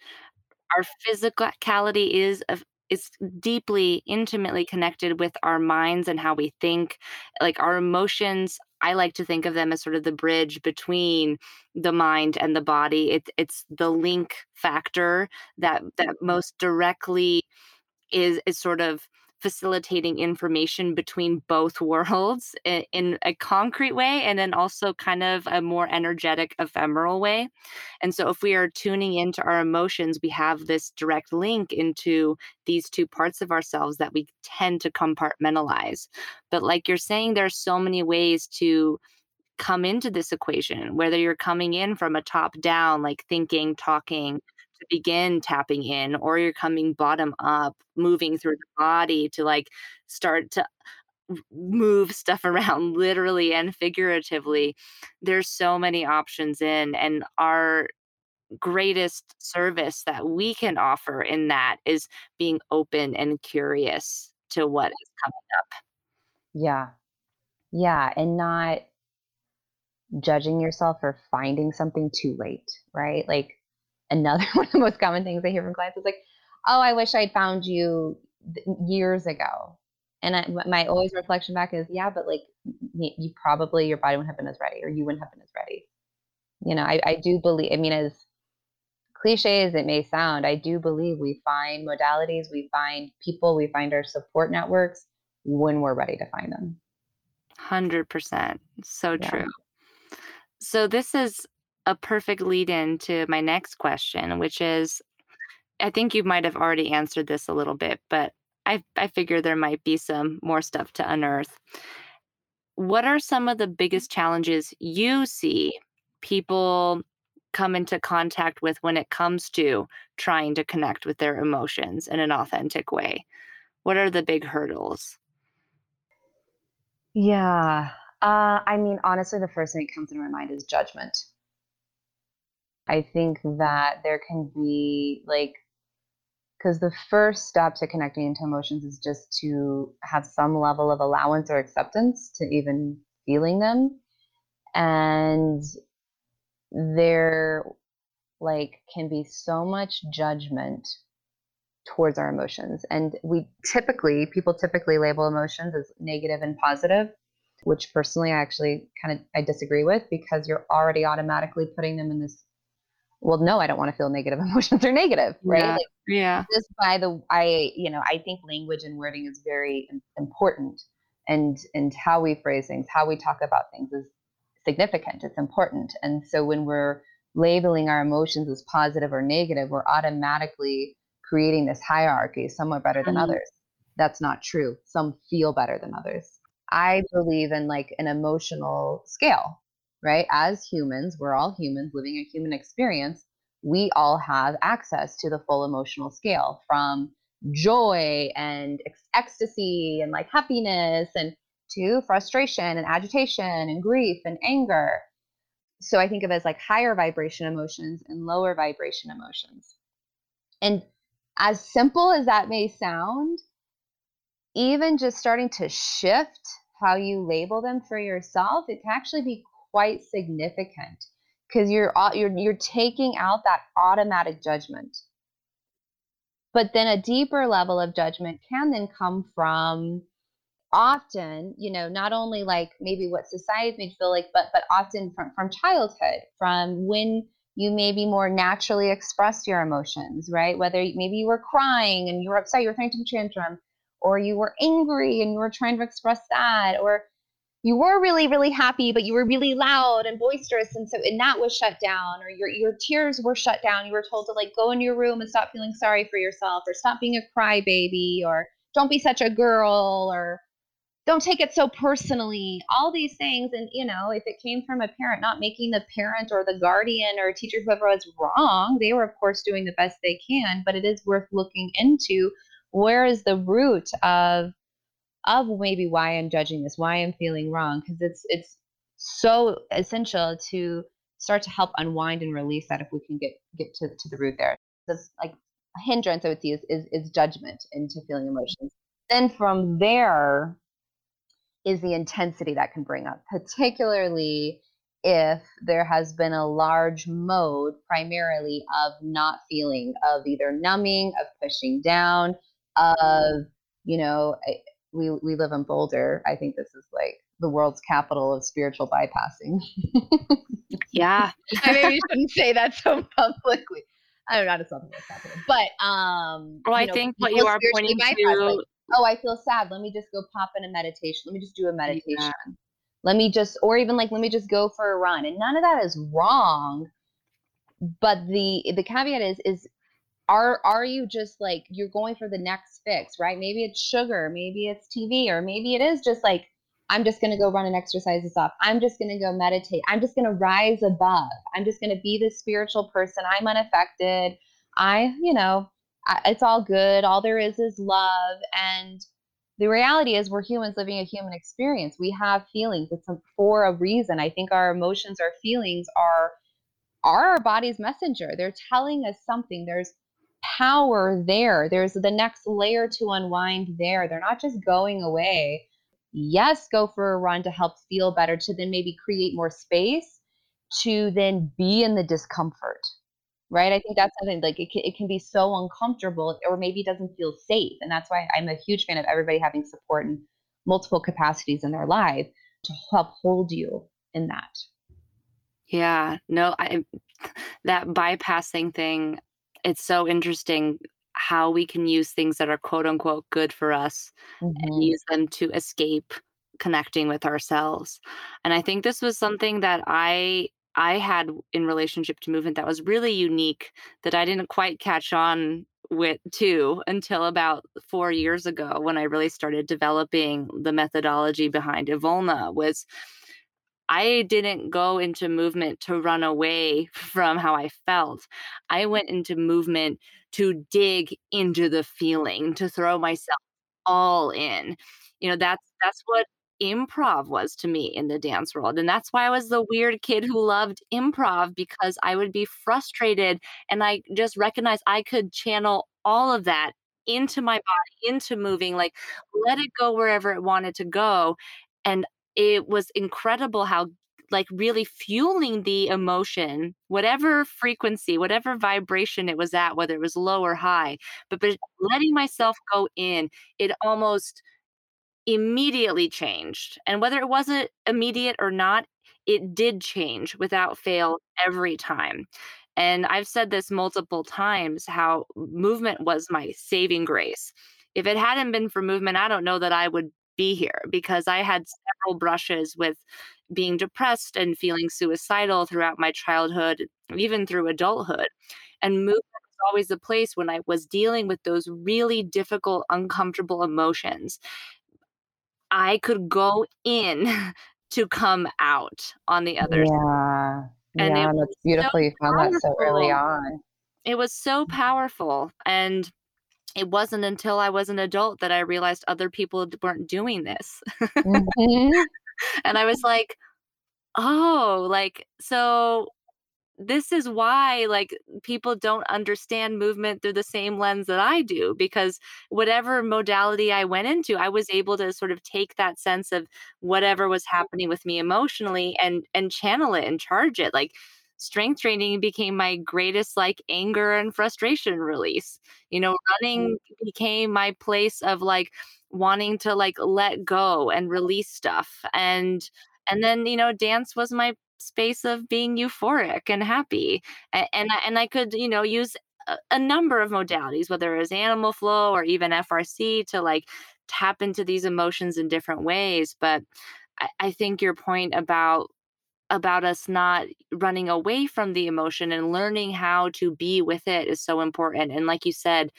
our physicality is a, is deeply intimately connected with our minds and how we think like our emotions I like to think of them as sort of the bridge between the mind and the body. It's it's the link factor that that mm-hmm. most directly is is sort of facilitating information between both worlds [LAUGHS] in, a concrete way and then also kind of a more energetic ephemeral way. And so if we are tuning into our emotions we have this direct link into these two parts of ourselves that we tend to compartmentalize. But like you're saying there are so many ways to come into this equation whether you're coming in from a top down like thinking talking to begin tapping in or you're coming bottom up moving through the body to like start to move stuff [LAUGHS] around literally and figuratively there's so many options in and our greatest service that we can offer in that is being open and curious to what is coming up. Yeah. Yeah and not judging yourself for finding something too late right? Like another [LAUGHS] one of the most common things I hear from clients is like, "Oh, I wish I'd found you years ago." And I, my always reflection back is, "Yeah, but like you probably your body wouldn't have been as ready, or you wouldn't have been as ready." You know, I, I do believe. I mean, as cliche as it may sound, I do believe we find modalities, we find people, we find our support networks when we're ready to find them. Hundred percent, so yeah. true. So this is a perfect lead in to my next question, which is I think you might have already answered this a little bit, but I, I figure there might be some more stuff to unearth. What are some of the biggest challenges you see people come into contact with when it comes to trying to connect with their emotions in an authentic way? What are the big hurdles? Yeah. Uh, I mean, honestly, the first thing that comes to my mind is judgment. I think that there can be like, because the first step to connecting into emotions is just to have some level of allowance or acceptance to even feeling them. And there, like, can be so much judgment towards our emotions. And we typically, people typically label emotions as negative and positive which personally I actually kind of I disagree with because you're already automatically putting them in this well, no, I don't want to feel negative [LAUGHS] emotions are negative, right? Yeah. Like, yeah. Just by the, I, you know, I think language and wording is very important, and and how we phrase things, how we talk about things is significant. It's important, and so when we're labeling our emotions as positive or negative, we're automatically creating this hierarchy. Some are better than mm-hmm. others. That's not true. Some feel better than others. I believe in like an emotional scale right? As humans, we're all humans living a human experience. We all have access to the full emotional scale from joy and ecstasy and like happiness and to frustration and agitation and grief and anger. So I think of it as like higher vibration emotions and lower vibration emotions. And as simple as that may sound, even just starting to shift how you label them for yourself, it can actually be quite significant because you're you're you're taking out that automatic judgment. But then a deeper level of judgment can then come from often, you know, not only like maybe what society made feel like, but but often from from childhood, from when you maybe more naturally expressed your emotions, right? Whether maybe you were crying and you were upset, you were throwing a tantrum, or you were angry and you were trying to express that, or you were really really happy but you were really loud and boisterous and so and that was shut down or your your tears were shut down. You were told to like go in your room and stop feeling sorry for yourself or stop being a crybaby or don't be such a girl or don't take it so personally. All these things and you know if it came from a parent not making the parent or the guardian or teacher whoever was wrong they were of course doing the best they can but it is worth looking into. Where is the root of of maybe why I'm judging this, why I'm feeling wrong, because it's it's so essential to start to help unwind and release that if we can get get to, to the root there. That's like a hindrance I would see is, is, is judgment into feeling emotions. Then from there is the intensity that can bring up, particularly if there has been a large mode primarily of not feeling, of either numbing, of pushing down, of, you know, eh, we, we live in Boulder. I think this is like the world's capital of spiritual bypassing. [LAUGHS] yeah. I maybe shouldn't say that so publicly. I don't know how to something capital. But um Well, I know, think what you are pointing to like, oh, I feel sad. Let me just go pop in a meditation. Let me just do a meditation. Yeah. Let me just or even like let me just go for a run. And none of that is wrong. But the the caveat is is are are you just like you're going for the next fix, right? Maybe it's sugar, maybe it's TV, or maybe it is just like I'm just going to go run and exercise this off. I'm just going to go meditate. I'm just going to rise above. I'm just going to be the spiritual person. I'm unaffected. I, you know, I, it's all good. All there is is love. And the reality is, we're humans living a human experience. We have feelings. It's for a reason. I think our emotions, our feelings are are our body's messenger. They're telling us something. There's power there. There's the next layer to unwind there. They're not just going away yes, go for a run to help feel better, to then maybe create more space to then be in the discomfort. Right. I think that's something like it can, it can be so uncomfortable or maybe doesn't feel safe. And that's why I'm a huge fan of everybody having support in multiple capacities in their life to help hold you in that. Yeah, no, I that bypassing thing, it's so interesting how we can use things that are quote unquote good for us mm-hmm. and use them to escape connecting with ourselves. And I think this was something that I I had in relationship to movement that was really unique that I didn't quite catch on with too until about 4 years ago when I really started developing the methodology behind Evolna was I didn't go into movement to run away [LAUGHS] from how I felt. I went into movement to dig into the feeling, to throw myself all in. You know, that's that's what improv was to me in the dance world. And that's why I was the weird kid who loved improv because I would be frustrated and I just recognized I could channel all of that into my body, into moving, like let it go wherever it wanted to go. And it was incredible how like really fueling the emotion, whatever frequency, whatever vibration it was at, whether it was low or high, but, but letting myself go in, it almost immediately changed. And whether it wasn't immediate or not, it did change without fail every time. And I've said this multiple times how movement was my saving grace. If it hadn't been for movement, I don't know that I would be here because I had several brushes with being depressed and feeling suicidal throughout my childhood, even through adulthood. And movement was always the place when I was dealing with those really difficult, uncomfortable emotions. I could go in [LAUGHS] to come out on the other yeah. side. And yeah, that's beautiful. So you found powerful. that so early on. It was so powerful. And it wasn't until I was an adult that I realized other people weren't doing this. Mm-hmm. [LAUGHS] and I was like, oh, like, so this is why like people don't understand movement through the same lens that I do because whatever modality I went into I was able to sort of take that sense of whatever was happening with me emotionally and and channel it and charge it like strength training became my greatest like anger and frustration release. You know, running mm. became my place of like wanting to like let go and release stuff. And and then, you know, dance was my space of being euphoric and happy. And and I, and I could, you know, use a, a number of modalities, whether it was animal flow or even FRC to like tap into these emotions in different ways. But I, I think your point about about us not running away from the emotion and learning how to be with it is so important. And like you said,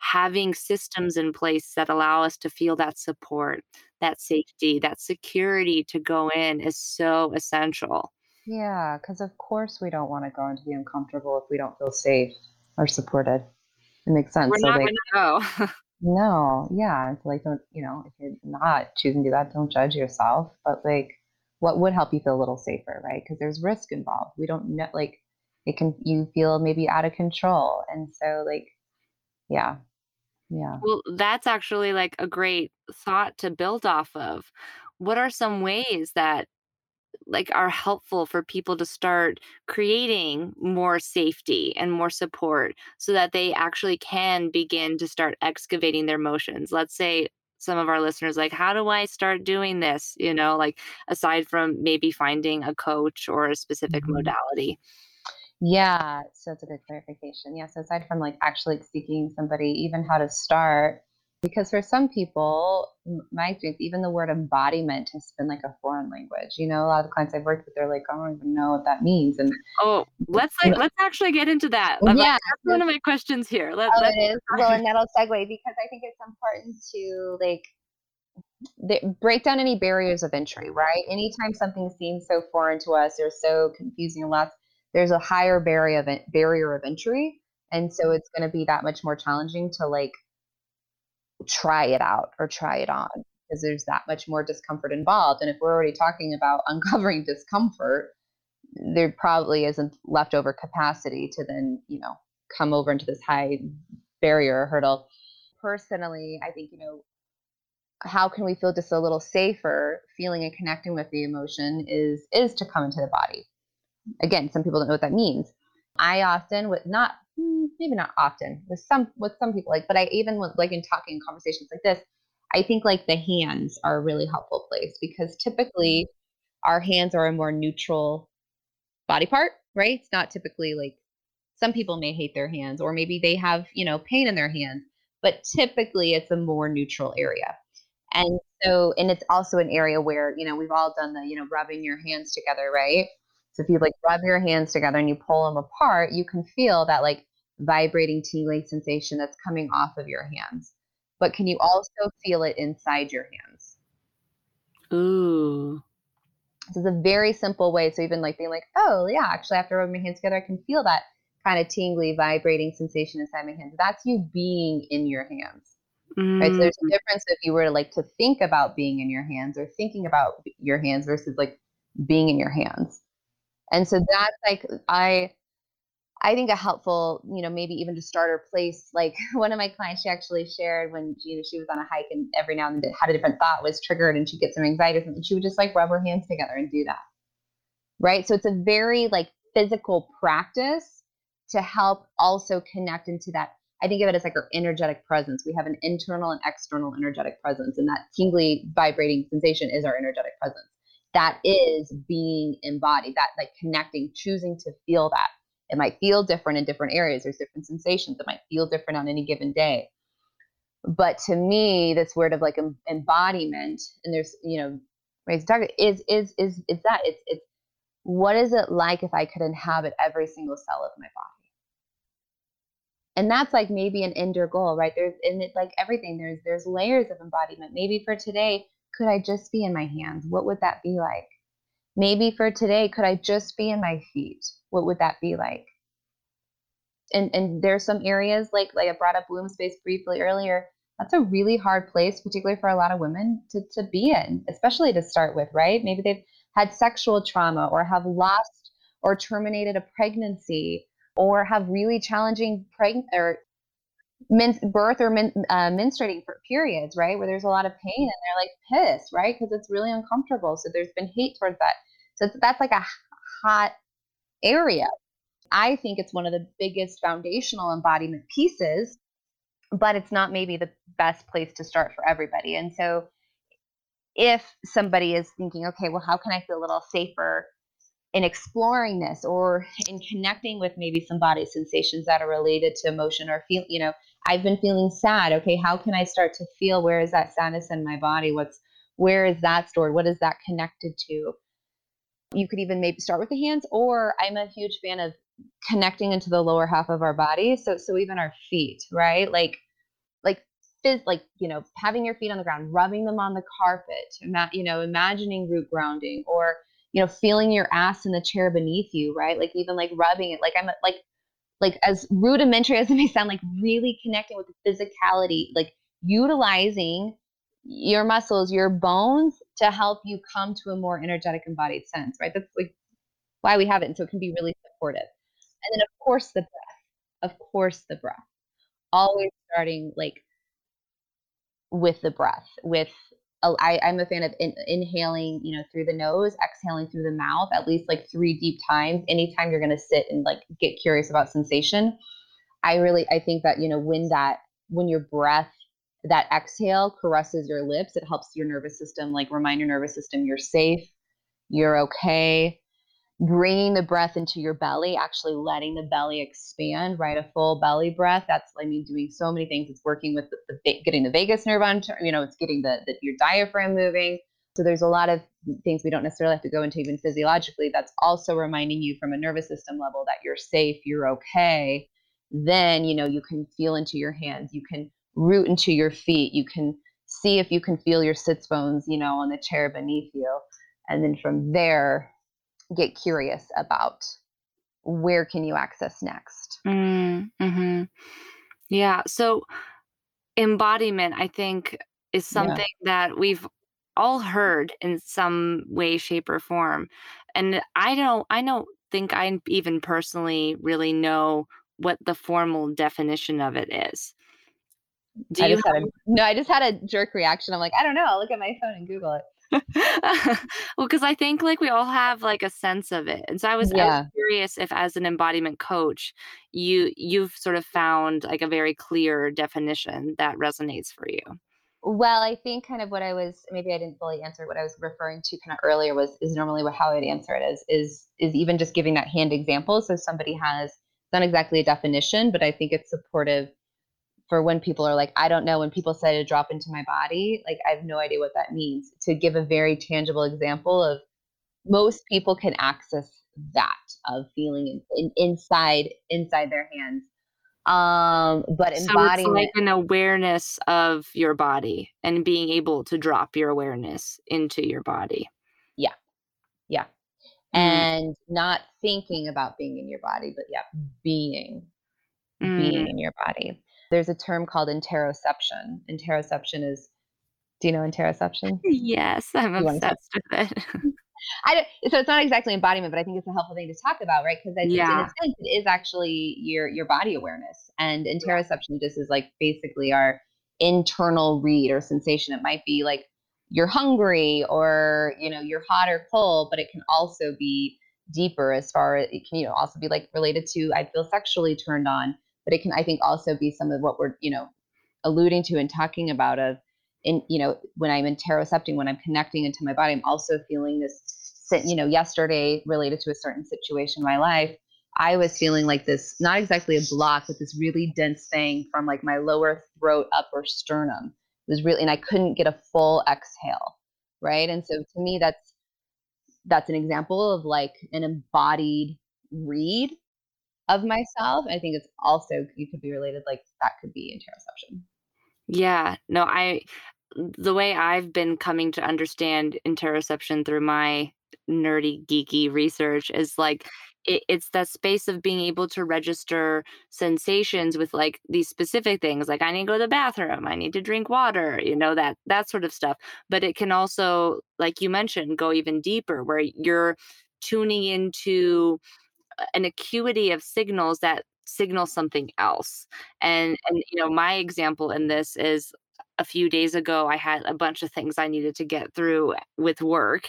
having systems in place that allow us to feel that support, that safety, that security to go in is so essential. Yeah, because of course we don't want to go into the uncomfortable if we don't feel safe or supported. It makes sense. We're so not they, gonna go. [LAUGHS] No, yeah. It's like, don't, you know, if you're not choosing to do that, don't judge yourself. But like, what would help you feel a little safer, right? Because there's risk involved. We don't know, like, it can, you feel maybe out of control. And so, like, yeah, yeah. Well, that's actually like a great thought to build off of. What are some ways that like are helpful for people to start creating more safety and more support so that they actually can begin to start excavating their emotions let's say some of our listeners like how do i start doing this? You know like aside from maybe finding a coach or a specific mm-hmm. modality. Yeah so it's a good clarification. Yeah so aside from like actually seeking somebody even how to start because for some people, my experience, even the word embodiment has been like a foreign language. You know, a lot of the clients I've worked with, they're like, I don't even know what that means. And oh, [LAUGHS] let's like let's actually get into that. yeah, that's one of my questions here. Let, oh, it is. Well, and that'll segue because I think it's important to like the, break down any barriers of entry. Right? Anytime something seems so foreign to us or so confusing, lots there's a higher barrier of barrier of entry, and so it's going to be that much more challenging to like try it out or try it on because there's that much more discomfort involved. And if we're already talking about [LAUGHS] uncovering discomfort, there probably isn't leftover capacity to then, you know, come over into this high barrier hurdle. Personally, I think, you know, how can we feel just a little safer feeling and connecting with the emotion is is to come into the body. Again, some people don't know what that means. I often would not maybe not often with some with some people like but i even with like in talking conversations like this i think like the hands are a really helpful place because typically mm-hmm. our hands are a more neutral body part right? It's not typically like some people may hate their hands or maybe they have you know pain in their hands but typically it's a more neutral area. And so and it's also an area where you know we've all done the you know rubbing your hands together right? So if you like rub your hands together and you pull them apart, you can feel that like vibrating tingling sensation that's coming off of your hands. But can you also feel it inside your hands? Ooh. This is a very simple way. So even like being like, oh yeah, actually after rubbing my hands together, I can feel that kind of tingly, vibrating sensation inside my hands. That's you being in your hands. Mm. Right. So there's a mm. difference if you were to like to think about being in your hands or thinking about your hands versus like being in your hands. And so that's like I I think a helpful, you know, maybe even to start starter place. Like [LAUGHS] one of my clients, she actually shared when you know she was on a hike and every now and then had a different thought was triggered and she'd get some anxiety or something. She would just like rub her hands together and do that. Right. So it's a very like physical practice to help also connect into that. I think of it as like our energetic presence. We have an internal and external energetic presence, and that tingly, vibrating sensation is our energetic presence that is being embodied, that like connecting, choosing to feel that. It might feel different in different areas. There's different sensations. It might feel different on any given day. But to me, this word of like embodiment, and there's, you know, raised target is is is is that it's it's what is it like if I could inhabit every single cell of my body? And that's like maybe an ender goal, right? There's in it like everything, there's there's layers of embodiment. Maybe for today, could I just be in my hands? What would that be like? Maybe for today, could I just be in my feet? What would that be like? And and there's some areas like like I brought up womb space briefly earlier. That's a really hard place, particularly for a lot of women to, to be in, especially to start with, right? Maybe they've had sexual trauma or have lost or terminated a pregnancy or have really challenging preg- or min- birth or min- uh, menstruating periods, right, where there's a lot of pain and they're like pissed, right, because it's really uncomfortable. So there's been hate towards that. So that's like a hot area. I think it's one of the biggest foundational embodiment pieces, but it's not maybe the best place to start for everybody. And so if somebody is thinking, okay, well, how can I feel a little safer in exploring this or in connecting with maybe some body sensations that are related to emotion or feel, you know, I've been feeling sad. Okay, how can I start to feel where is that sadness in my body? What's where is that stored? What is that connected to? You could even maybe start with the hands, or I'm a huge fan of connecting into the lower half of our body. So so even our feet, right? Like like like you know having your feet on the ground, rubbing them on the carpet, you know imagining root grounding, or you know feeling your ass in the chair beneath you, right? Like even like rubbing it. Like I'm like like as rudimentary [LAUGHS] as it may sound, like really connecting with the physicality, like utilizing your muscles, your bones to help you come to a more energetic embodied sense, right? That's like why we have it. And so it can be really supportive. And then, of course, the breath. Of course, the breath. Always starting like with the breath, with I, I'm a fan of in, inhaling, you know, through the nose, exhaling through the mouth, at least like three deep times. Anytime you're going to sit and like get curious about sensation, I really, I think that you know when that when your breath that exhale caresses your lips, it helps your nervous system like remind your nervous system you're safe, you're okay bringing the breath into your belly, actually letting the belly expand, right? A full belly breath. That's, I mean, doing so many things. It's working with the, the getting the vagus nerve on, you know, it's getting the, the your diaphragm moving. So there's a lot of things we don't necessarily have to go into even physiologically. That's also reminding you from a nervous system level that you're safe, you're okay. Then, you know, you can feel into your hands, you can root into your feet, you can see if you can feel your sits bones, you know, on the chair beneath you. And then from there, get curious about where can you access next. Mm, hmm yeah so embodiment i think is something yeah. that we've all heard in some way shape or form and i don't i don't think i even personally really know what the formal definition of it is. Do I you have- a, [LAUGHS] no i just had a jerk reaction i'm like i don't know I'll look at my phone and google it [LAUGHS] well, because I think like we all have like a sense of it, and so I was, yeah. I was curious if, as an embodiment coach, you you've sort of found like a very clear definition that resonates for you. Well, I think kind of what I was maybe I didn't fully answer what I was referring to kind of earlier was is normally what how I'd answer it is is is even just giving that hand example. So somebody has not exactly a definition, but I think it's supportive for when people are like, I don't know, when people say to drop into my body, like I have no idea what that means. To give a very tangible example of most people can access that of feeling in, in, inside inside their hands. Um, but so embodiment, like an awareness of your body and being able to drop your awareness into your body. Yeah, yeah, mm. and not thinking about being in your body, but yeah, being mm. being in your body there's a term called interoception. Interoception is, do you know interoception? [LAUGHS] Yes, I'm you obsessed with it. [LAUGHS] [LAUGHS] I don't, so it's not exactly embodiment, but I think it's a helpful thing to talk about, right? Because yeah. in a sense, it is actually your your body awareness, and interoception just is like basically our internal read or sensation. It might be like you're hungry or you know you're hot or cold, but it can also be deeper as far as it can you know also be like related to I feel sexually turned on but it can i think also be some of what we're you know alluding to and talking about of in you know when i'm interocepting when i'm connecting into my body i'm also feeling this you know yesterday related to a certain situation in my life i was feeling like this not exactly a block but this really dense thing from like my lower throat upper sternum. It was really and i couldn't get a full exhale right? And so to me that's that's an example of like an embodied read of myself. I think it's also you could be related like that could be interoception. Yeah. No, I the way I've been coming to understand interoception through my nerdy geeky research is like it, it's that space of being able to register sensations with like these specific things like i need to go to the bathroom i need to drink water you know that that sort of stuff but it can also like you mentioned go even deeper where you're tuning into an acuity of signals that signal something else. And and you know, my example in this is a few days ago I had a bunch of things I needed to get through with work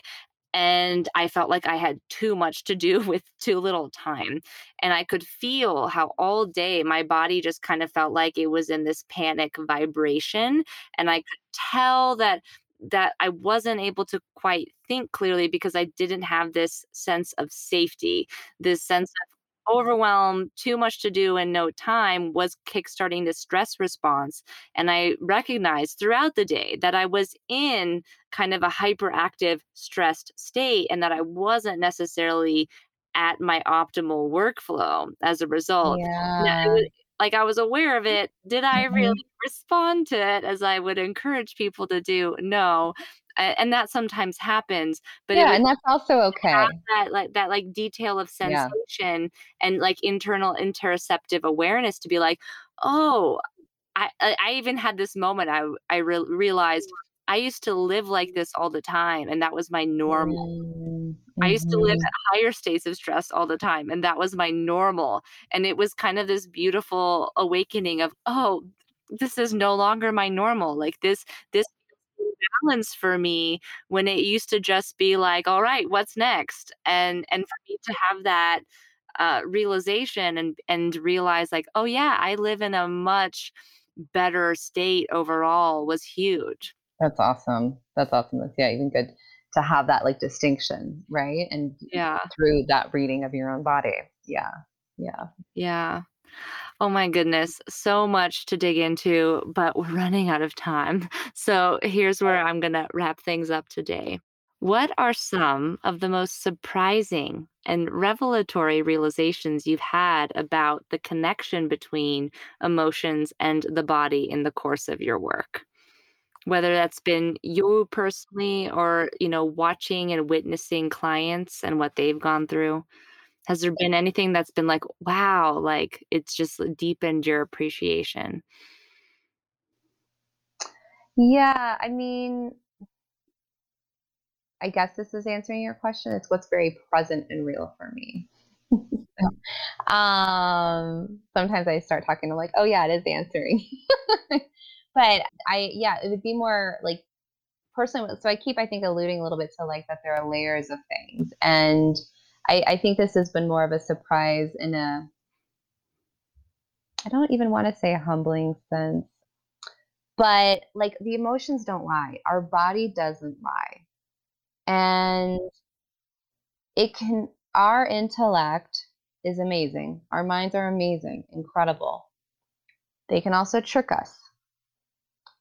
and I felt like I had too much to do [LAUGHS] with too little time. And I could feel how all day my body just kind of felt like it was in this panic vibration. And I could tell that that I wasn't able to quite think clearly because I didn't have this sense of safety, this sense of overwhelm, too much to do and no time was kickstarting the stress response. And I recognized throughout the day that I was in kind of a hyperactive, stressed state and that I wasn't necessarily at my optimal workflow as a result. Yeah like I was aware of it. Did I mm-hmm. really respond to it as I would encourage people to do? No. And that sometimes happens, but yeah, and that's also okay. That like that like detail of sensation yeah. and like internal interoceptive awareness to be like, oh, I I even had this moment. I I re- realized I used to live like this all the time, and that was my normal. Mm, I used to live mhm. at higher states of stress all the time, and that was my normal. And it was kind of this beautiful awakening of, oh, this is no longer my normal. Like this, this balance for me when it used to just be like, all right, what's next? And and for me to have that uh, realization and and realize like, oh yeah, I live in a much better state overall was huge. That's awesome. That's awesome. That's yeah, even good to have that like distinction, right? And Yeah. through that reading of your own body. Yeah. Yeah. Yeah. Oh my goodness, so much to dig into, but we're running out of time. [LAUGHS] So here's where I'm going to wrap things up today. What are some of the most surprising and revelatory realizations you've had about the connection between emotions and the body in the course of your work? Whether that's been you personally or, you know, watching and witnessing clients and what they've gone through. Has there been anything that's been like, wow, like it's just deepened your appreciation? Yeah, I mean, I guess this is answering your question. It's what's very present and real for me. [LAUGHS] um, sometimes I start talking to like, oh yeah, it is answering. [LAUGHS] but I yeah, it would be more like personally so I keep I think alluding a little bit to like that there are layers of things. And I, I think this has been more of a surprise in a I don't even want to say a humbling sense, but like the emotions don't lie. Our body doesn't lie. And it can our intellect is amazing. Our minds are amazing, incredible. They can also trick us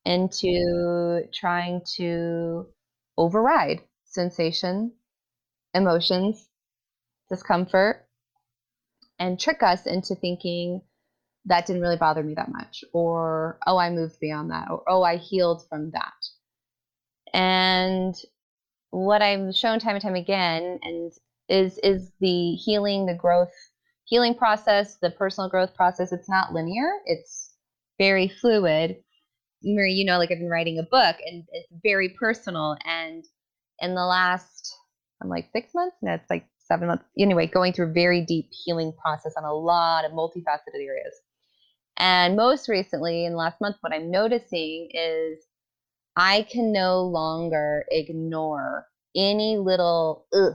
into trying to override sensation, emotions, discomfort, and trick us into thinking that didn't really bother me that much, or oh, I moved beyond that, or oh, I healed from that. And what I'm shown time and time again, and is is the healing, the growth, healing process, the personal growth process. It's not linear. It's very fluid. Marie, you know, like I've been writing a book, and it's very personal. And in the last, I'm like six months. No, it's like seven months. Anyway, going through a very deep healing process on a lot of multifaceted areas. And most recently, in the last month, what I'm noticing is I can no longer ignore any little ugh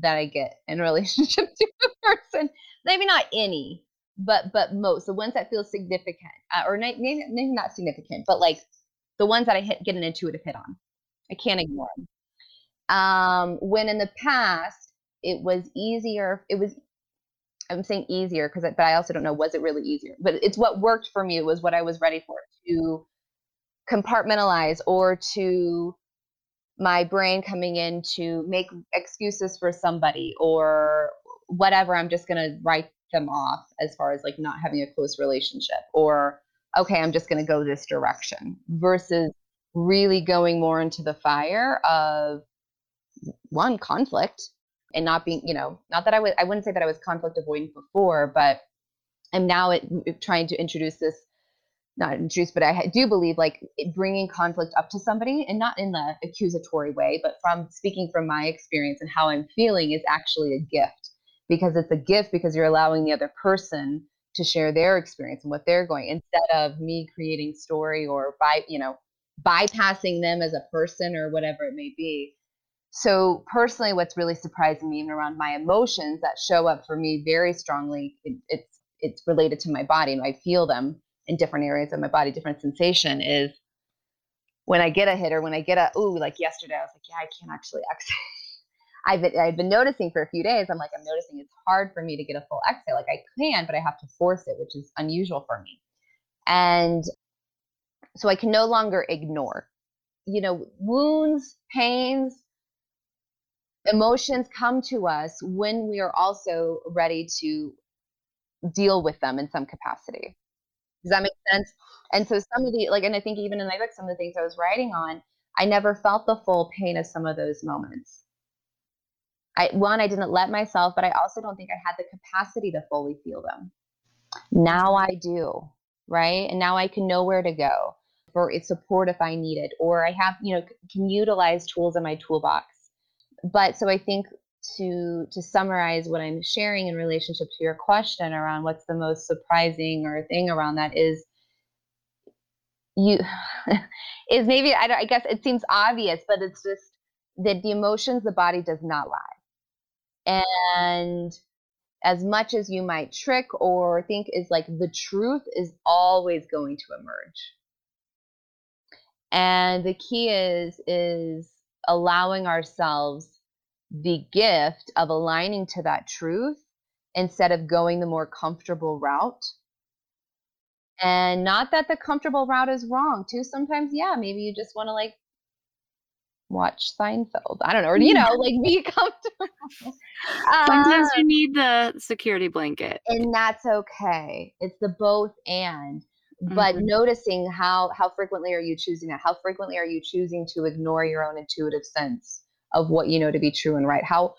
that I get in [LAUGHS] relationship to a person. Maybe not any, but but most the ones that feel significant, uh, or maybe, maybe not significant, but like the ones that I hit, get an intuitive hit on. I can't ignore them. Um, when in the past it was easier, it was I'm saying easier because, but I also don't know was it really easier. But it's what worked for me. Was what I was ready for to compartmentalize or to my brain coming in to make excuses for somebody or whatever. I'm just gonna write them off as far as like not having a close relationship or okay, I'm just gonna go this direction versus really going more into the fire of one conflict and not being, you know, not that I would, I wouldn't say that I was conflict avoidant before, but I'm now at, trying to introduce this, not introduce, but I do believe like bringing conflict up to somebody and not in the accusatory way, but from speaking from my experience and how I'm feeling is actually a gift because it's a gift because you're allowing the other person to share their experience and what they're going instead of me creating story or by, you know, bypassing them as a person or whatever it may be. So personally what's really surprising me even around my emotions that show up for me very strongly it, it's it's related to my body and i feel them in different areas of my body different sensation is when i get a hit or when i get a ooh like yesterday i was like yeah i can't actually [LAUGHS] exhale I've been, I've been noticing for a few days i'm like i'm noticing it's hard for me to get a full exhale like i can but i have to force it which is unusual for me and so i can no longer ignore you know wounds pains emotions come to us when we are also ready to deal with them in some capacity. Does that make sense? And so some of the like, and I think even in my book, some of the things I was writing on, I never felt the full pain of some of those moments. I one, I didn't let myself, but I also don't think I had the capacity to fully feel them. Now I do. right? And now I can know where to go for support if I need it, or I have, you know, can utilize tools in my toolbox. But so I think to to summarize what I'm sharing in relationship to your question around what's the most surprising or thing around that is you [LAUGHS] is maybe I, I guess it seems obvious, but it's just that the emotions the body does not lie, and as much as you might trick or think is like the truth is always going to emerge. And the key is is allowing ourselves the gift of aligning to that truth instead of going the more comfortable route. And not that the comfortable route is wrong, too. Sometimes, yeah, maybe you just want to like watch Seinfeld. I don't know, or you know, like be [LAUGHS] comfortable. Sometimes you um, need the security blanket. And that's okay. It's the both and. But mm-hmm. noticing how how frequently are you choosing that? How frequently are you choosing to ignore your own intuitive sense of what you know to be true and right? How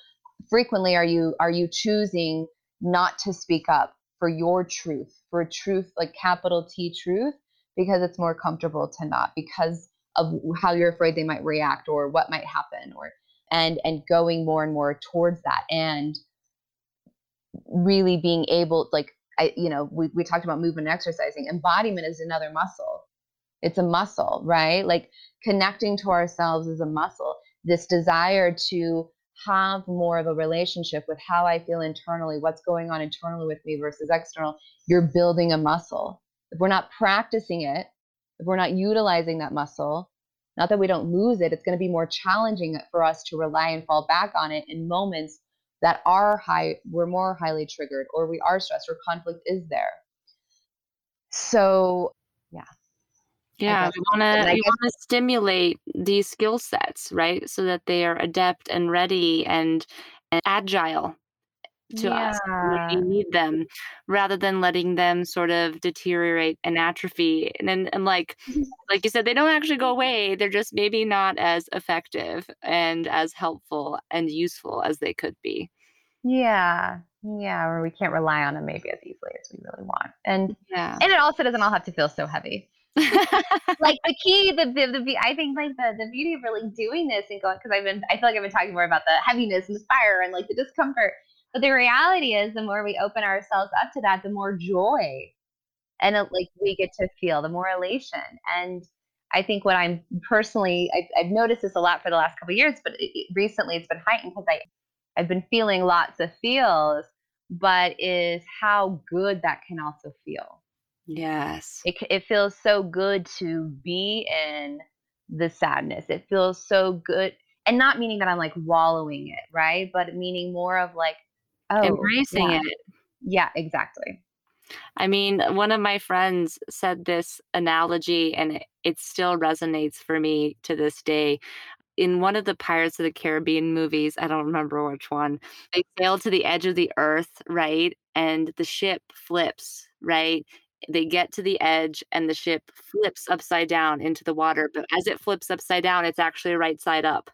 frequently are you are you choosing not to speak up for your truth, for truth like capital T truth because it's more comfortable to not because of how you're afraid they might react or what might happen or and and going more and more towards that and really being able like I, you know we, we talked about movement and exercising. Embodiment is another muscle. It's a muscle right? Like connecting to ourselves is a muscle. This desire to have more of a relationship with how i feel internally what's going on internally with me versus external you're building a muscle. If we're not practicing it if we're not utilizing that muscle, not that we don't lose it, it's going to be more challenging for us to rely and fall back on it in moments that are high, we're more highly triggered, or we are stressed, or conflict is there. So, yeah. Yeah, we want to we want to stimulate these skill sets, right? So that they are adept and ready and, and agile to yeah. us we need them rather than letting them sort of deteriorate and atrophy and, and and like [LAUGHS] like you said they don't actually go away they're just maybe not as effective and as helpful and useful as they could be. Yeah yeah or we can't rely on them maybe as easily as we really want and yeah. and it also doesn't all have to feel so heavy. Like the [LAUGHS] key, the, the, the I think like the the beauty of really doing this and going because I've been I feel like I've been talking more about the heaviness and the fire and like the discomfort, but the reality is, the more we open ourselves up to that, the more joy and it, like we get to feel, the more elation. And I think what I'm personally, I've, I've noticed this a lot for the last couple years, but it, recently it's been heightened because I, I've been feeling lots of feels, but is how good that can also feel. Yes. It, it feels so good to be in the sadness. It feels so good. And not meaning that I'm like wallowing it, right? But meaning more of like, Oh, embracing yeah. it. Yeah, exactly. I mean, one of my friends said this analogy, and it still resonates for me to this day. In one of the Pirates of the Caribbean movies, I don't remember which one, they sail to the edge of the earth, right? And the ship flips, right? They get to the edge and the ship flips upside down into the water. But as it flips upside down, it's actually right side up.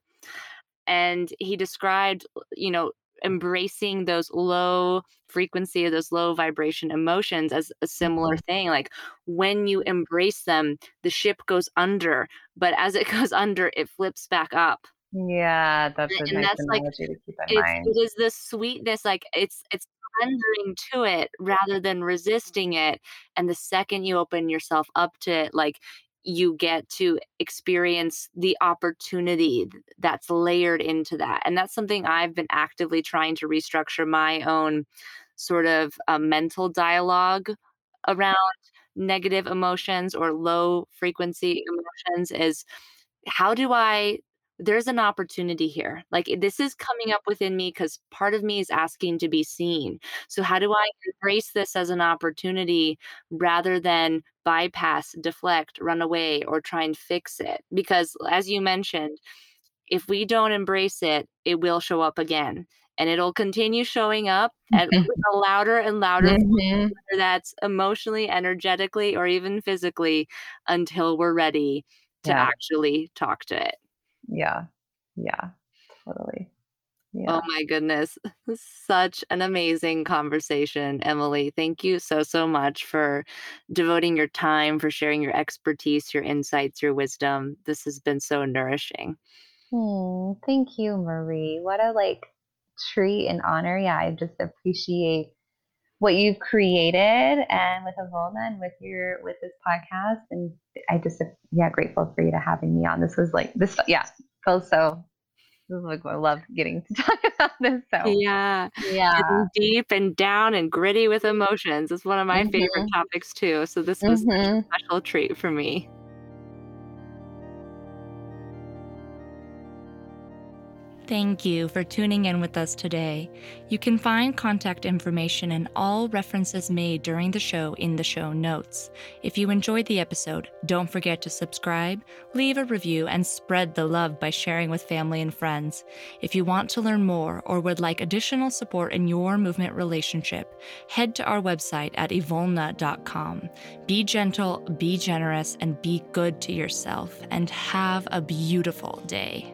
And he described, you know, embracing those low frequency or those low vibration emotions as a similar mm-hmm. thing like when you embrace them the ship goes under but as it [LAUGHS] goes under it flips back up yeah that's and nice that's like to keep in mind. it is the sweetness like it's it's surrendering to it rather than resisting it and the second you open yourself up to it like you get to experience the opportunity that's layered into that. And that's something I've been actively trying to restructure my own sort of uh, mental dialogue around negative emotions or low frequency emotions is how do I there's an opportunity here. Like eh, this is coming mm-hmm. up within me because part of me is asking to be seen. So, how do I embrace this as an opportunity rather than bypass, deflect, run away, or try and fix it? Because, as you mentioned, if we don't embrace it, it will show up again and it'll continue showing up at mm-hmm. louder and louder, mm-hmm. whether that's emotionally, energetically, or even physically, until we're ready to yeah. actually talk to it. Yeah. Yeah. Totally. Oh yeah. Oh my goodness. [LAUGHS] Such an amazing conversation, Emily. Thank you so, so much for devoting your time, for sharing your expertise, your insights, your wisdom. This has been so nourishing. Hmm, thank you, Marie. What a like treat and honor. Yeah, I just appreciate what you've created and with Evolna and with your with this podcast. And I just yeah, grateful for you to having me on. This was like this yeah, feels so like I love getting to [LAUGHS] talk about this. So yeah, yeah, deep and down and gritty with emotions is one of my mm-hmm. favorite topics too. So this was mm-hmm. a special treat for me. Thank you for tuning in with us today. You can find contact information and all references made during the show in the show notes. If you enjoyed the episode, don't forget to subscribe, leave a review, and spread the love by sharing with family and friends. If you want to learn more or would like additional support in your movement relationship, head to our website at evolna.com. Be gentle, be generous, and be good to yourself, and have a beautiful day.